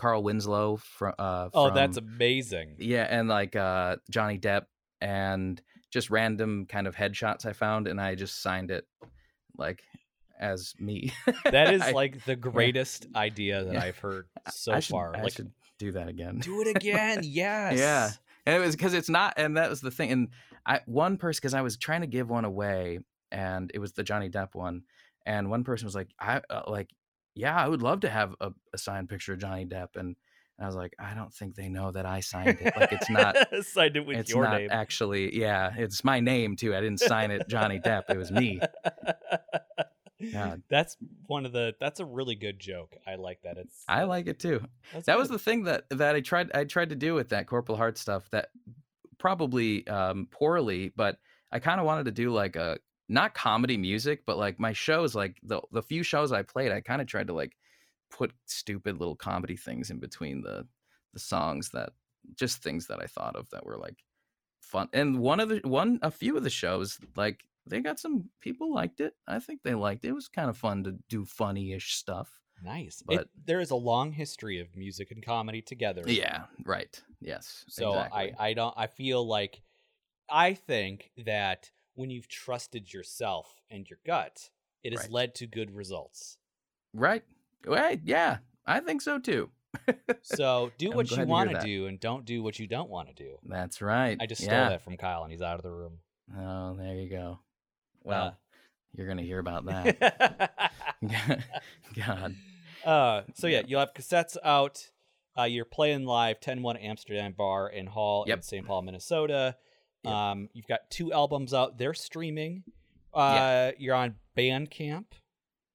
Carl Winslow from. Uh, oh, that's amazing. yeah, and like uh Johnny Depp and just random kind of headshots I found and I just signed it like as me. That is I- like the greatest idea that Yeah. I've heard so I should, far. I like, should do that again. do it again. yes. Yeah. And it was because it's not, and that was the thing. And I one person because I was trying to give one away, and it was the Johnny Depp one, and one person was like, I uh, like, yeah, I would love to have a, a signed picture of Johnny Depp, and, I was like, I don't think they know that I signed it. Like it's not. signed it with it's your not name. actually yeah it's my name too i didn't sign it johnny depp it was me God. That's one of the. That's a really good joke. I like that. It's. i like it too that was the thing that that i tried i tried to do with that corporal heart stuff that probably um poorly but i kind of wanted to do like a not comedy music but like my shows like the the few shows i played i kind of tried to like put stupid little comedy things in between the the songs that just things that i thought of that were like fun and one of the one a few of the shows like they got some people liked it i think they liked it it was kind of fun to do funny-ish stuff Nice. But- it, there is a long history of music and comedy together. Yeah, right. Yes. So exactly. I I don't I feel like I think that when you've trusted yourself and your gut, it has Right. led to good results. right. Right. Yeah, I think so too. So do what you to want to do and don't do what you don't want to do. That's right. I just yeah. stole that from Kiel and he's out of the room. Oh, there you go. Well, Uh, you're gonna hear about that. God. uh, so yeah, you'll have cassettes out. Uh, you're playing live 10-1 Amsterdam Bar and Hall in St. Paul, Minnesota. Yep. Um, you've got two albums out. They're streaming. Uh, Yeah. You're on Bandcamp.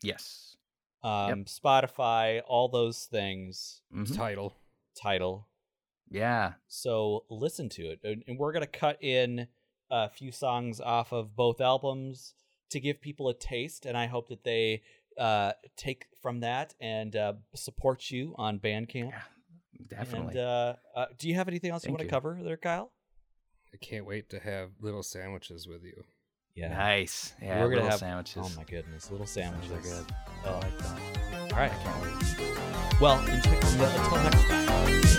Yes. um, Spotify, all those things. Mhm. Title. Title. Yeah. So listen to it, and and we're gonna cut in a few songs off of both albums to give people a taste, and I hope that they uh, take from that and uh, support you on Bandcamp. Yeah, Definitely. And uh, uh, do you have anything else you Thank want to cover there, Kiel? I can't wait to have little sandwiches with you. Yeah. Nice. Yeah. We're gonna little have sandwiches. Oh my goodness, little Those sandwiches are good. Oh, I like that. all right. I can't wait. Well, until, until next time.